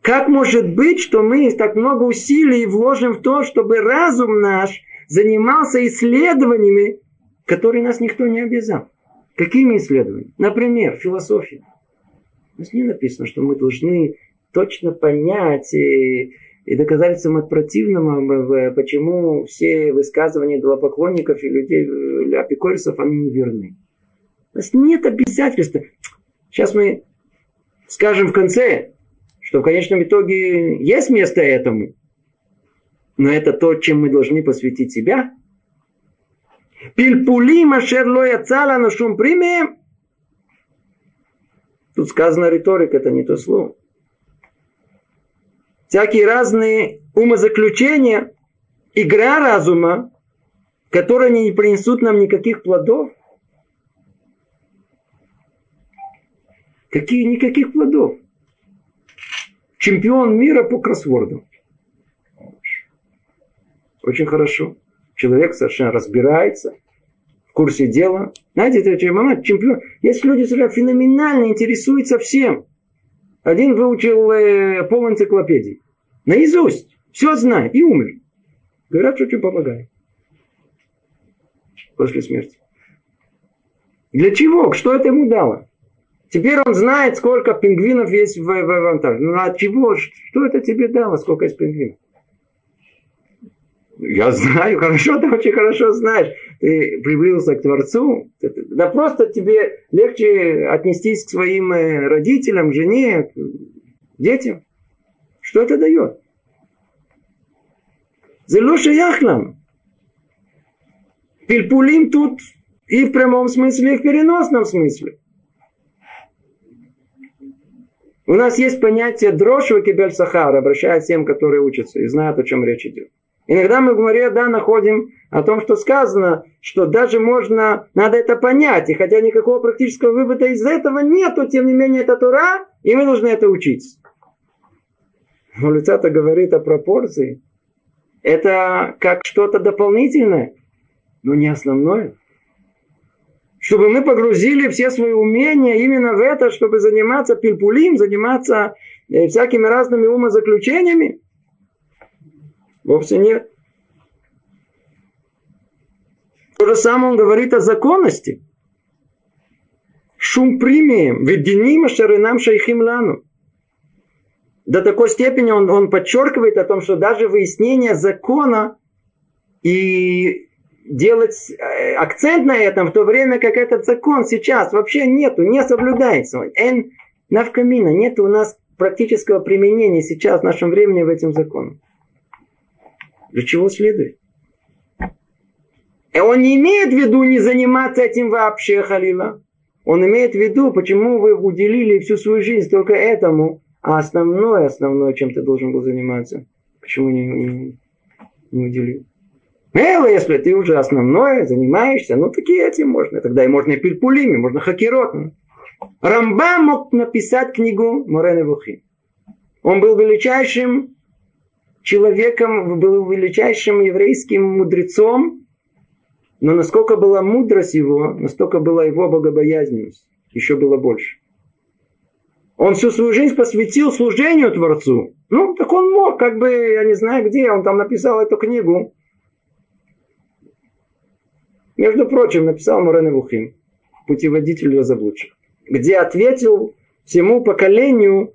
Как может быть, что мы так много усилий вложим в то, чтобы разум наш занимался исследованиями, которые нас никто не обязал? Какими исследованиями? Например, философия. У нас не написано, что мы должны точно понять и, и доказательством от противного, почему все высказывания поклонников и людей, апикорисов, они неверны. У нас нет обязательства. Сейчас мы скажем в конце, что в конечном итоге есть место этому. Но это то, чем мы должны посвятить себя. Пильпулима шерлоя цала на шум приме. Тут сказано риторика, это не то слово всякие разные умозаключения, игра разума, которые не принесут нам никаких плодов. Какие никаких плодов? Чемпион мира по кроссворду. Очень хорошо. Человек совершенно разбирается в курсе дела. Знаете, это момент, чемпион. Есть люди, которые феноменально интересуются всем. Один выучил э, пол энциклопедии. Наизусть. Все знает. И умер. Говорят, что очень помогает. После смерти. Для чего? Что это ему дало? Теперь он знает, сколько пингвинов есть в, в, в Антарктиде. Ну от чего? Что это тебе дало? Сколько есть пингвинов? Я знаю, хорошо, ты очень хорошо знаешь. Ты приблизился к Творцу. Да просто тебе легче отнестись к своим э, родителям, жене, детям. Что это дает? Зелоша яхлам. Пильпулим тут и в прямом смысле, и в переносном смысле. У нас есть понятие дрожь кибель сахар, обращаясь к тем, которые учатся и знают, о чем речь идет. Иногда мы в Гумаре, да, находим о том, что сказано, что даже можно, надо это понять, и хотя никакого практического вывода из этого нету, тем не менее это Тура, и мы должны это учить. Но лица-то говорит о пропорции. Это как что-то дополнительное, но не основное. Чтобы мы погрузили все свои умения именно в это, чтобы заниматься пильпулим, заниматься э, всякими разными умозаключениями. Вовсе нет. То же самое он говорит о законности. Шум примием, веденима шаринам шайхим лану. До такой степени он, он подчеркивает о том, что даже выяснение закона и делать э, акцент на этом, в то время как этот закон сейчас вообще нету, не соблюдается. Эн навкамина, нет у нас практического применения сейчас в нашем времени в этим законам. Для чего следует? И он не имеет в виду не заниматься этим вообще, Халила. Он имеет в виду, почему вы уделили всю свою жизнь только этому, а основное, основное, чем ты должен был заниматься, почему не, не, не уделил? Элла, если ты уже основное занимаешься, ну такие этим можно. Тогда и можно и пильпулими, можно хакерот. Рамба мог написать книгу Морены Вухи. Он был величайшим человеком, был величайшим еврейским мудрецом, но насколько была мудрость его, настолько была его богобоязненность. Еще было больше. Он всю свою жизнь посвятил служению Творцу. Ну, так он мог, как бы, я не знаю где, он там написал эту книгу. Между прочим, написал Мурен Вухим, путеводитель для заблудших, где ответил всему поколению,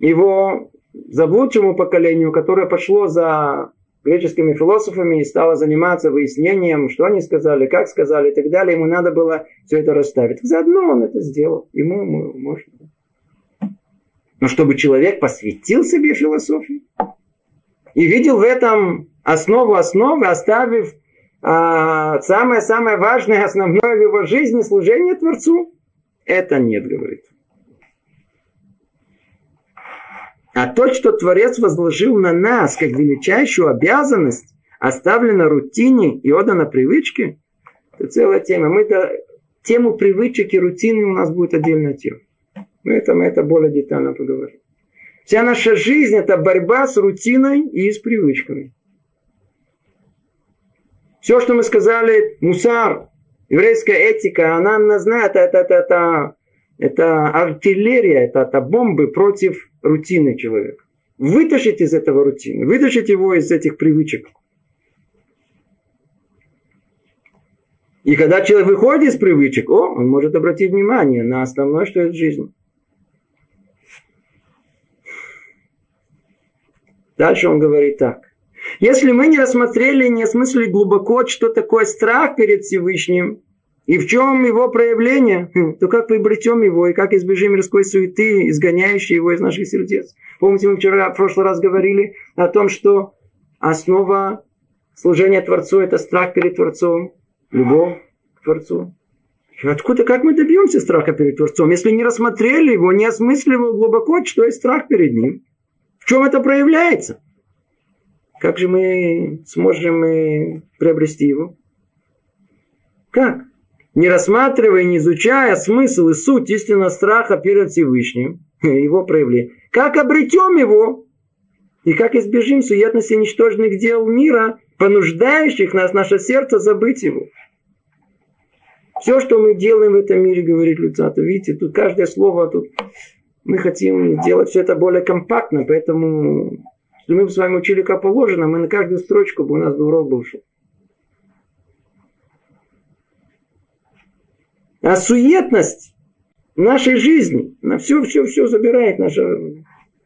его заблудшему поколению, которое пошло за греческими философами и стало заниматься выяснением, что они сказали, как сказали и так далее. Ему надо было все это расставить. Заодно он это сделал. Ему можно но чтобы человек посвятил себе философии и видел в этом основу основы, оставив а, самое-самое важное, основное в его жизни служение Творцу, это нет, говорит. А то, что Творец возложил на нас как величайшую обязанность, оставлено рутине и отдано привычке, это целая тема. Мы это, тему привычек и рутины у нас будет отдельная тема. Мы это, мы это более детально поговорим. Вся наша жизнь – это борьба с рутиной и с привычками. Все, что мы сказали, мусар, еврейская этика, она, она знает, это, это, это, это артиллерия, это, это бомбы против рутины человека. Вытащить из этого рутины, вытащить его из этих привычек. И когда человек выходит из привычек, о, он может обратить внимание на основное, что есть в жизни. Дальше он говорит так. Если мы не рассмотрели, не осмыслили глубоко, что такое страх перед Всевышним, и в чем его проявление, то как приобретем его, и как избежим мирской суеты, изгоняющей его из наших сердец. Помните, мы вчера, в прошлый раз говорили о том, что основа служения Творцу – это страх перед Творцом, любовь к Творцу. Откуда, как мы добьемся страха перед Творцом, если не рассмотрели его, не осмыслили его глубоко, что есть страх перед ним? чем это проявляется? Как же мы сможем э, приобрести его? Как? Не рассматривая, не изучая смысл и суть истинного страха перед Всевышним, его проявление. Как обретем его? И как избежим суетности ничтожных дел мира, понуждающих нас, наше сердце, забыть его? Все, что мы делаем в этом мире, говорит Люцата, видите, тут каждое слово, тут мы хотим делать все это более компактно, поэтому мы с вами учили как положено, мы на каждую строчку бы у нас бы урок был шел. А суетность нашей жизни, на все, все, все забирает наш,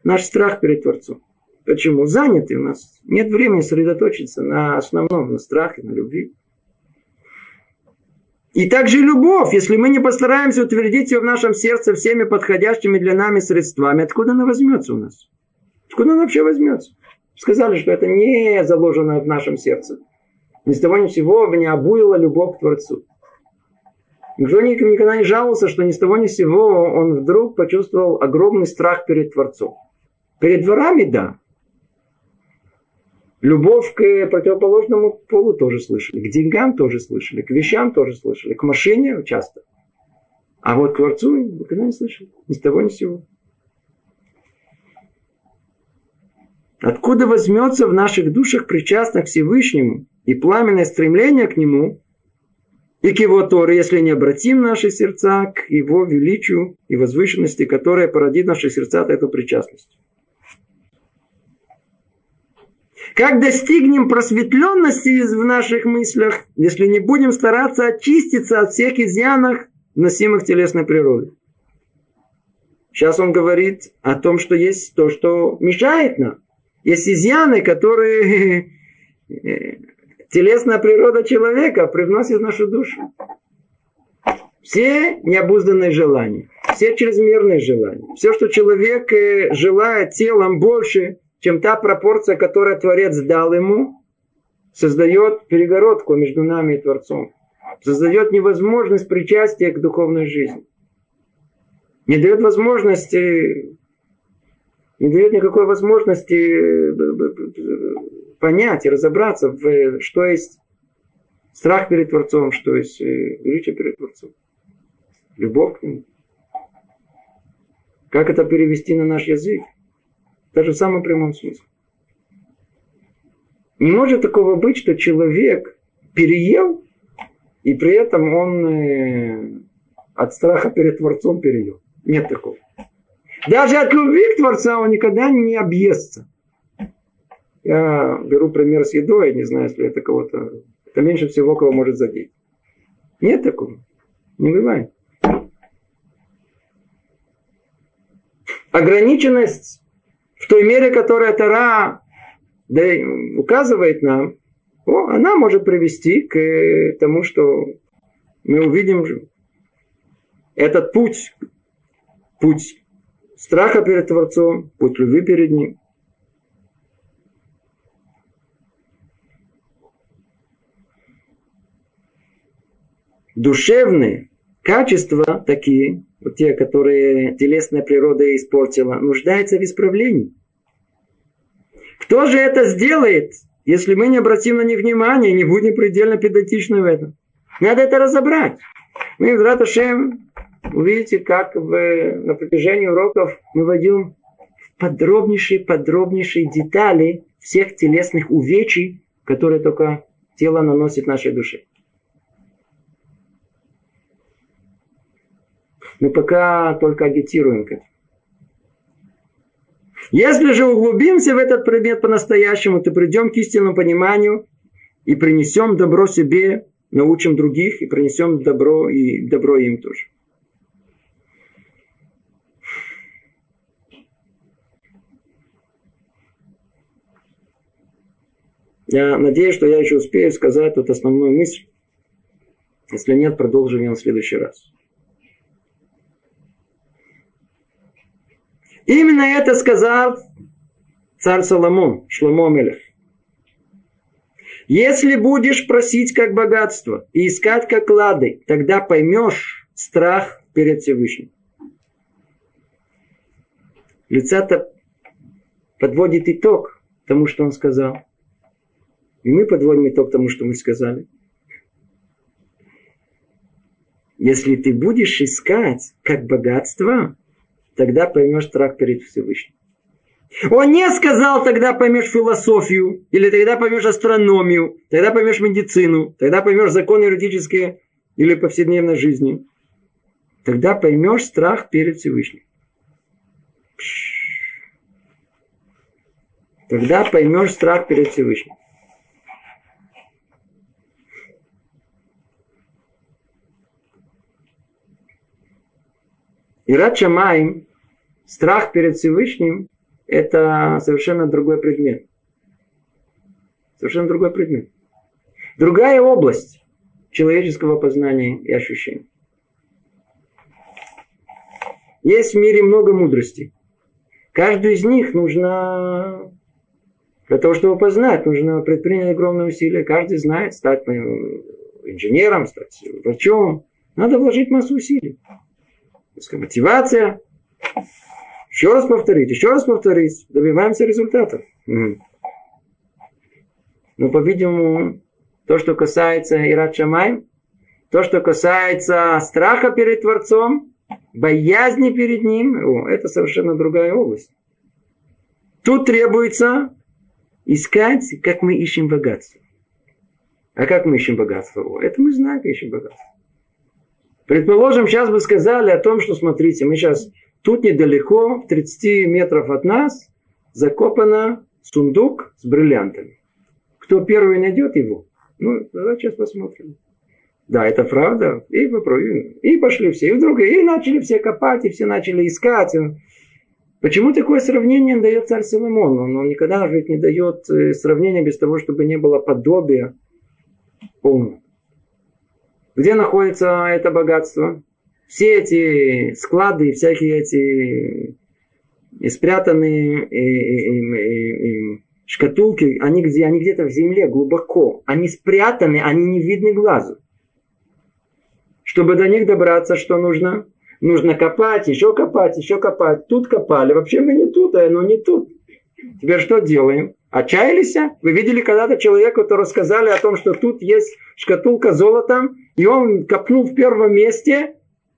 наш страх перед Творцом. Почему? Заняты у нас. Нет времени сосредоточиться на основном, на страхе, на любви. И также любовь, если мы не постараемся утвердить ее в нашем сердце всеми подходящими для нами средствами, откуда она возьмется у нас? Откуда она вообще возьмется? Сказали, что это не заложено в нашем сердце. Ни с того ни с сего не обуила любовь к Творцу. Никто никогда не жаловался, что ни с того ни с сего он вдруг почувствовал огромный страх перед Творцом. Перед дворами – да. Любовь к противоположному полу тоже слышали, к деньгам тоже слышали, к вещам тоже слышали, к машине часто. А вот к Творцу никогда не слышали, ни с того ни с сего. Откуда возьмется в наших душах причастных к Всевышнему и пламенное стремление к Нему и к Его Торе, если не обратим наши сердца к Его величию и возвышенности, которая породит наши сердца эту причастность? Как достигнем просветленности в наших мыслях, если не будем стараться очиститься от всех изъянов, носимых телесной природы? Сейчас он говорит о том, что есть то, что мешает нам. Есть изъяны, которые телесная природа человека привносит в нашу душу. Все необузданные желания, все чрезмерные желания, все, что человек э, желает телом больше, чем та пропорция, которую Творец дал ему, создает перегородку между нами и Творцом. Создает невозможность причастия к духовной жизни. Не дает возможности, не дает никакой возможности понять и разобраться, в, что есть страх перед Творцом, что есть э, величие перед Творцом. Любовь к нему. Как это перевести на наш язык? Даже в самом прямом смысле. Не может такого быть, что человек переел, и при этом он э, от страха перед Творцом переел. Нет такого. Даже от любви к Творцу он никогда не объестся. Я беру пример с едой, не знаю, если это кого-то... Это меньше всего кого может задеть. Нет такого. Не бывает. Ограниченность в той мере, которая Тара указывает нам, о, она может привести к тому, что мы увидим этот путь, путь страха перед Творцом, путь любви перед Ним. Душевные качества такие, вот те, которые телесная природа испортила, нуждаются в исправлении. Кто же это сделает, если мы не обратим на них внимания, не будем предельно педантичны в этом. Надо это разобрать. Мы в Раташем увидите, как в, на протяжении уроков мы войдем в подробнейшие, подробнейшие детали всех телесных увечий, которые только тело наносит нашей душе. Мы пока только агитируем к этому. Если же углубимся в этот предмет по-настоящему, то придем к истинному пониманию и принесем добро себе, научим других и принесем добро и добро им тоже. Я надеюсь, что я еще успею сказать тут основную мысль. Если нет, продолжим ее в следующий раз. Именно это сказал царь Соломон, Шломо Мелех. Если будешь просить как богатство и искать как клады, тогда поймешь страх перед Всевышним. Лица-то подводит итог тому, что он сказал. И мы подводим итог тому, что мы сказали. Если ты будешь искать как богатство, тогда поймешь страх перед Всевышним. Он не сказал, тогда поймешь философию, или тогда поймешь астрономию, тогда поймешь медицину, тогда поймешь законы юридические или повседневной жизни. Тогда поймешь страх перед Всевышним. Тогда поймешь страх перед Всевышним. Ират Шамаем, страх перед Всевышним, это совершенно другой предмет. Совершенно другой предмет. Другая область человеческого познания и ощущений. Есть в мире много мудрости. Каждую из них нужно, для того, чтобы познать, нужно предпринять огромные усилия. Каждый знает, стать инженером, стать врачом. Надо вложить массу усилий мотивация. Еще раз повторить, еще раз повторить. Добиваемся результатов. Но, по-видимому, то, что касается Ират Шамай, то, что касается страха перед Творцом, боязни перед Ним, о, это совершенно другая область. Тут требуется искать, как мы ищем богатство. А как мы ищем богатство? О, это мы знаем, как ищем богатство. Предположим, сейчас бы сказали о том, что, смотрите, мы сейчас тут недалеко, в 30 метров от нас, закопано сундук с бриллиантами. Кто первый найдет его? Ну, давайте сейчас посмотрим. Да, это правда. И попробуем. И пошли все. И вдруг и начали все копать, и все начали искать. Почему такое сравнение дает царь Соломон? Он, он никогда ведь не дает э, сравнения без того, чтобы не было подобия полного. Где находится это богатство? Все эти склады, всякие эти спрятанные и, и, и, шкатулки, они где? Они где-то в земле, глубоко. Они спрятаны, они не видны глазу. Чтобы до них добраться, что нужно? Нужно копать, еще копать, еще копать. Тут копали. Вообще мы не тут, а оно не тут. Теперь что делаем? Отчаялись? Вы видели когда-то человека, который рассказали о том, что тут есть шкатулка золота, и он копнул в первом месте,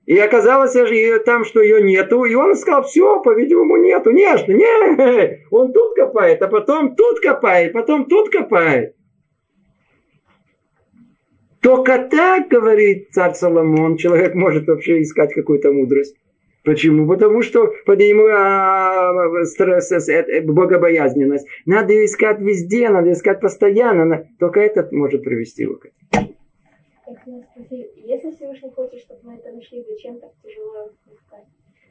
и оказалось же там, что ее нету, и он сказал, все, по-видимому, нету. Нет, нет, он тут копает, а потом тут копает, потом тут копает. Только так, говорит царь Соломон, человек может вообще искать какую-то мудрость. Почему? Потому что под нему а, стресс, э, богобоязненность. Надо искать везде, надо искать постоянно. Только этот может привести его к этому. Если Всевышний хочет, чтобы мы это нашли, зачем так тяжело искать?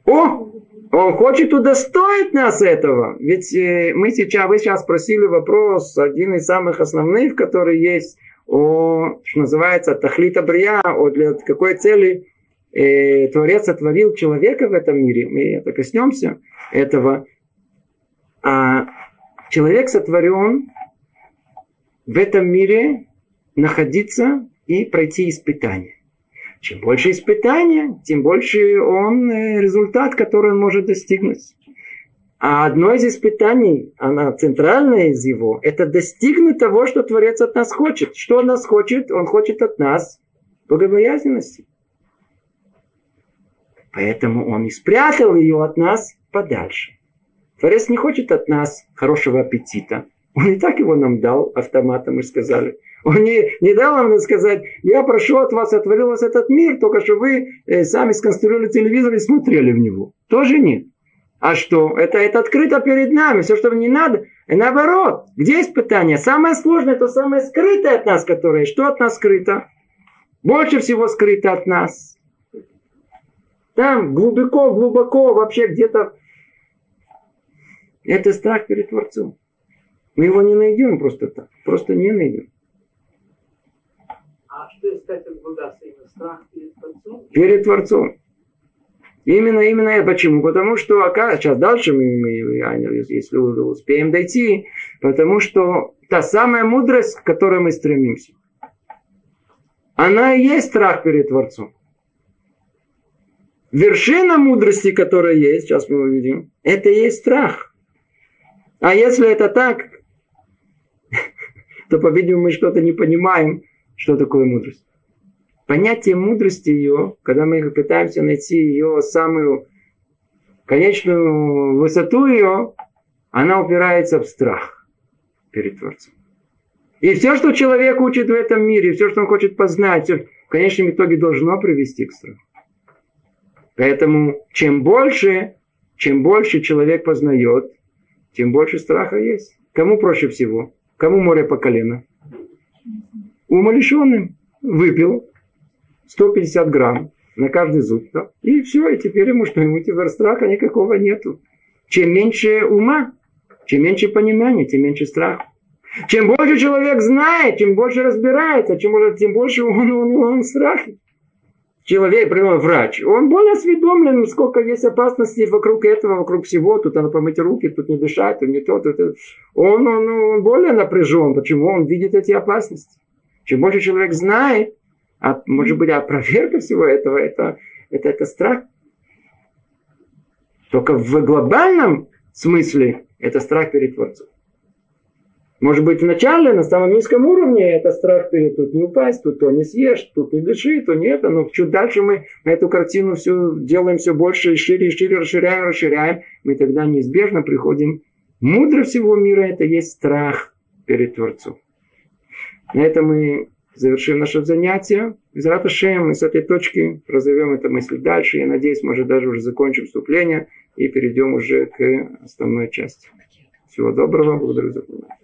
О! Он хочет удостоить нас этого. Ведь э, мы сейчас, вы сейчас спросили вопрос, один из самых основных, который есть, о, что называется, тахлита брия, о для какой цели э, Творец сотворил человека в этом мире, мы это коснемся этого, а человек сотворен в этом мире находиться и пройти испытания. Чем больше испытания, тем больше он э, результат, который он может достигнуть. А одно из испытаний, она центральная из его, это достигнуть того, что Творец от нас хочет. Что он нас хочет? Он хочет от нас богобоязненности. Поэтому он и спрятал ее от нас подальше. Творец не хочет от нас хорошего аппетита. Он и так его нам дал автоматом, мы сказали. Он не, не дал нам сказать, я прошу от вас, отворил вас этот мир, только что вы э, сами сконструировали телевизор и смотрели в него. Тоже нет. А что? Это, это открыто перед нами. Все, что не надо. И наоборот. Где испытание? Самое сложное, это самое скрытое от нас, которое. Что от нас скрыто? Больше всего скрыто от нас. Там глубоко, глубоко, вообще где-то. Это страх перед Творцом. Мы его не найдем просто так. Просто не найдем. А что искать от Бога? Страх перед Творцом? Перед Творцом. Именно, именно почему? Потому что, сейчас дальше мы, мы, если успеем дойти, потому что та самая мудрость, к которой мы стремимся, она и есть страх перед Творцом. Вершина мудрости, которая есть, сейчас мы увидим, это и есть страх. А если это так, то, по-видимому, мы что-то не понимаем, что такое мудрость понятие мудрости ее, когда мы пытаемся найти ее самую конечную высоту ее, она упирается в страх перед Творцом. И все, что человек учит в этом мире, все, что он хочет познать, все, в конечном итоге должно привести к страху. Поэтому чем больше, чем больше человек познает, тем больше страха есть. Кому проще всего? Кому море по колено? Умалишенным. Выпил, 150 грамм на каждый зуб. Да? И все, и теперь ему что, ему теперь страха никакого нету. Чем меньше ума, чем меньше понимания, тем меньше страха. Чем больше человек знает, чем больше разбирается, чем, тем больше он, он, он в страхе. Человек, например, врач, он более осведомлен, сколько есть опасностей вокруг этого, вокруг всего. Тут надо помыть руки, тут не дышать, тут не то, тут это. Он, он, он более напряжен. Почему? Он видит эти опасности. Чем больше человек знает, а может быть, а проверка всего этого, это, это, это страх. Только в глобальном смысле это страх перед Творцом. Может быть, вначале на самом низком уровне это страх перед тут не упасть, тут то не съешь, тут не дыши, то не это. Но чуть дальше мы эту картину все делаем все больше и шире, и шире, расширяем, расширяем. Мы тогда неизбежно приходим. Мудро всего мира это есть страх перед Творцом. На этом мы завершим наше занятие. Из мы с этой точки разовьем эту мысль дальше. Я надеюсь, может даже уже закончим вступление и перейдем уже к основной части. Всего доброго. Благодарю за внимание.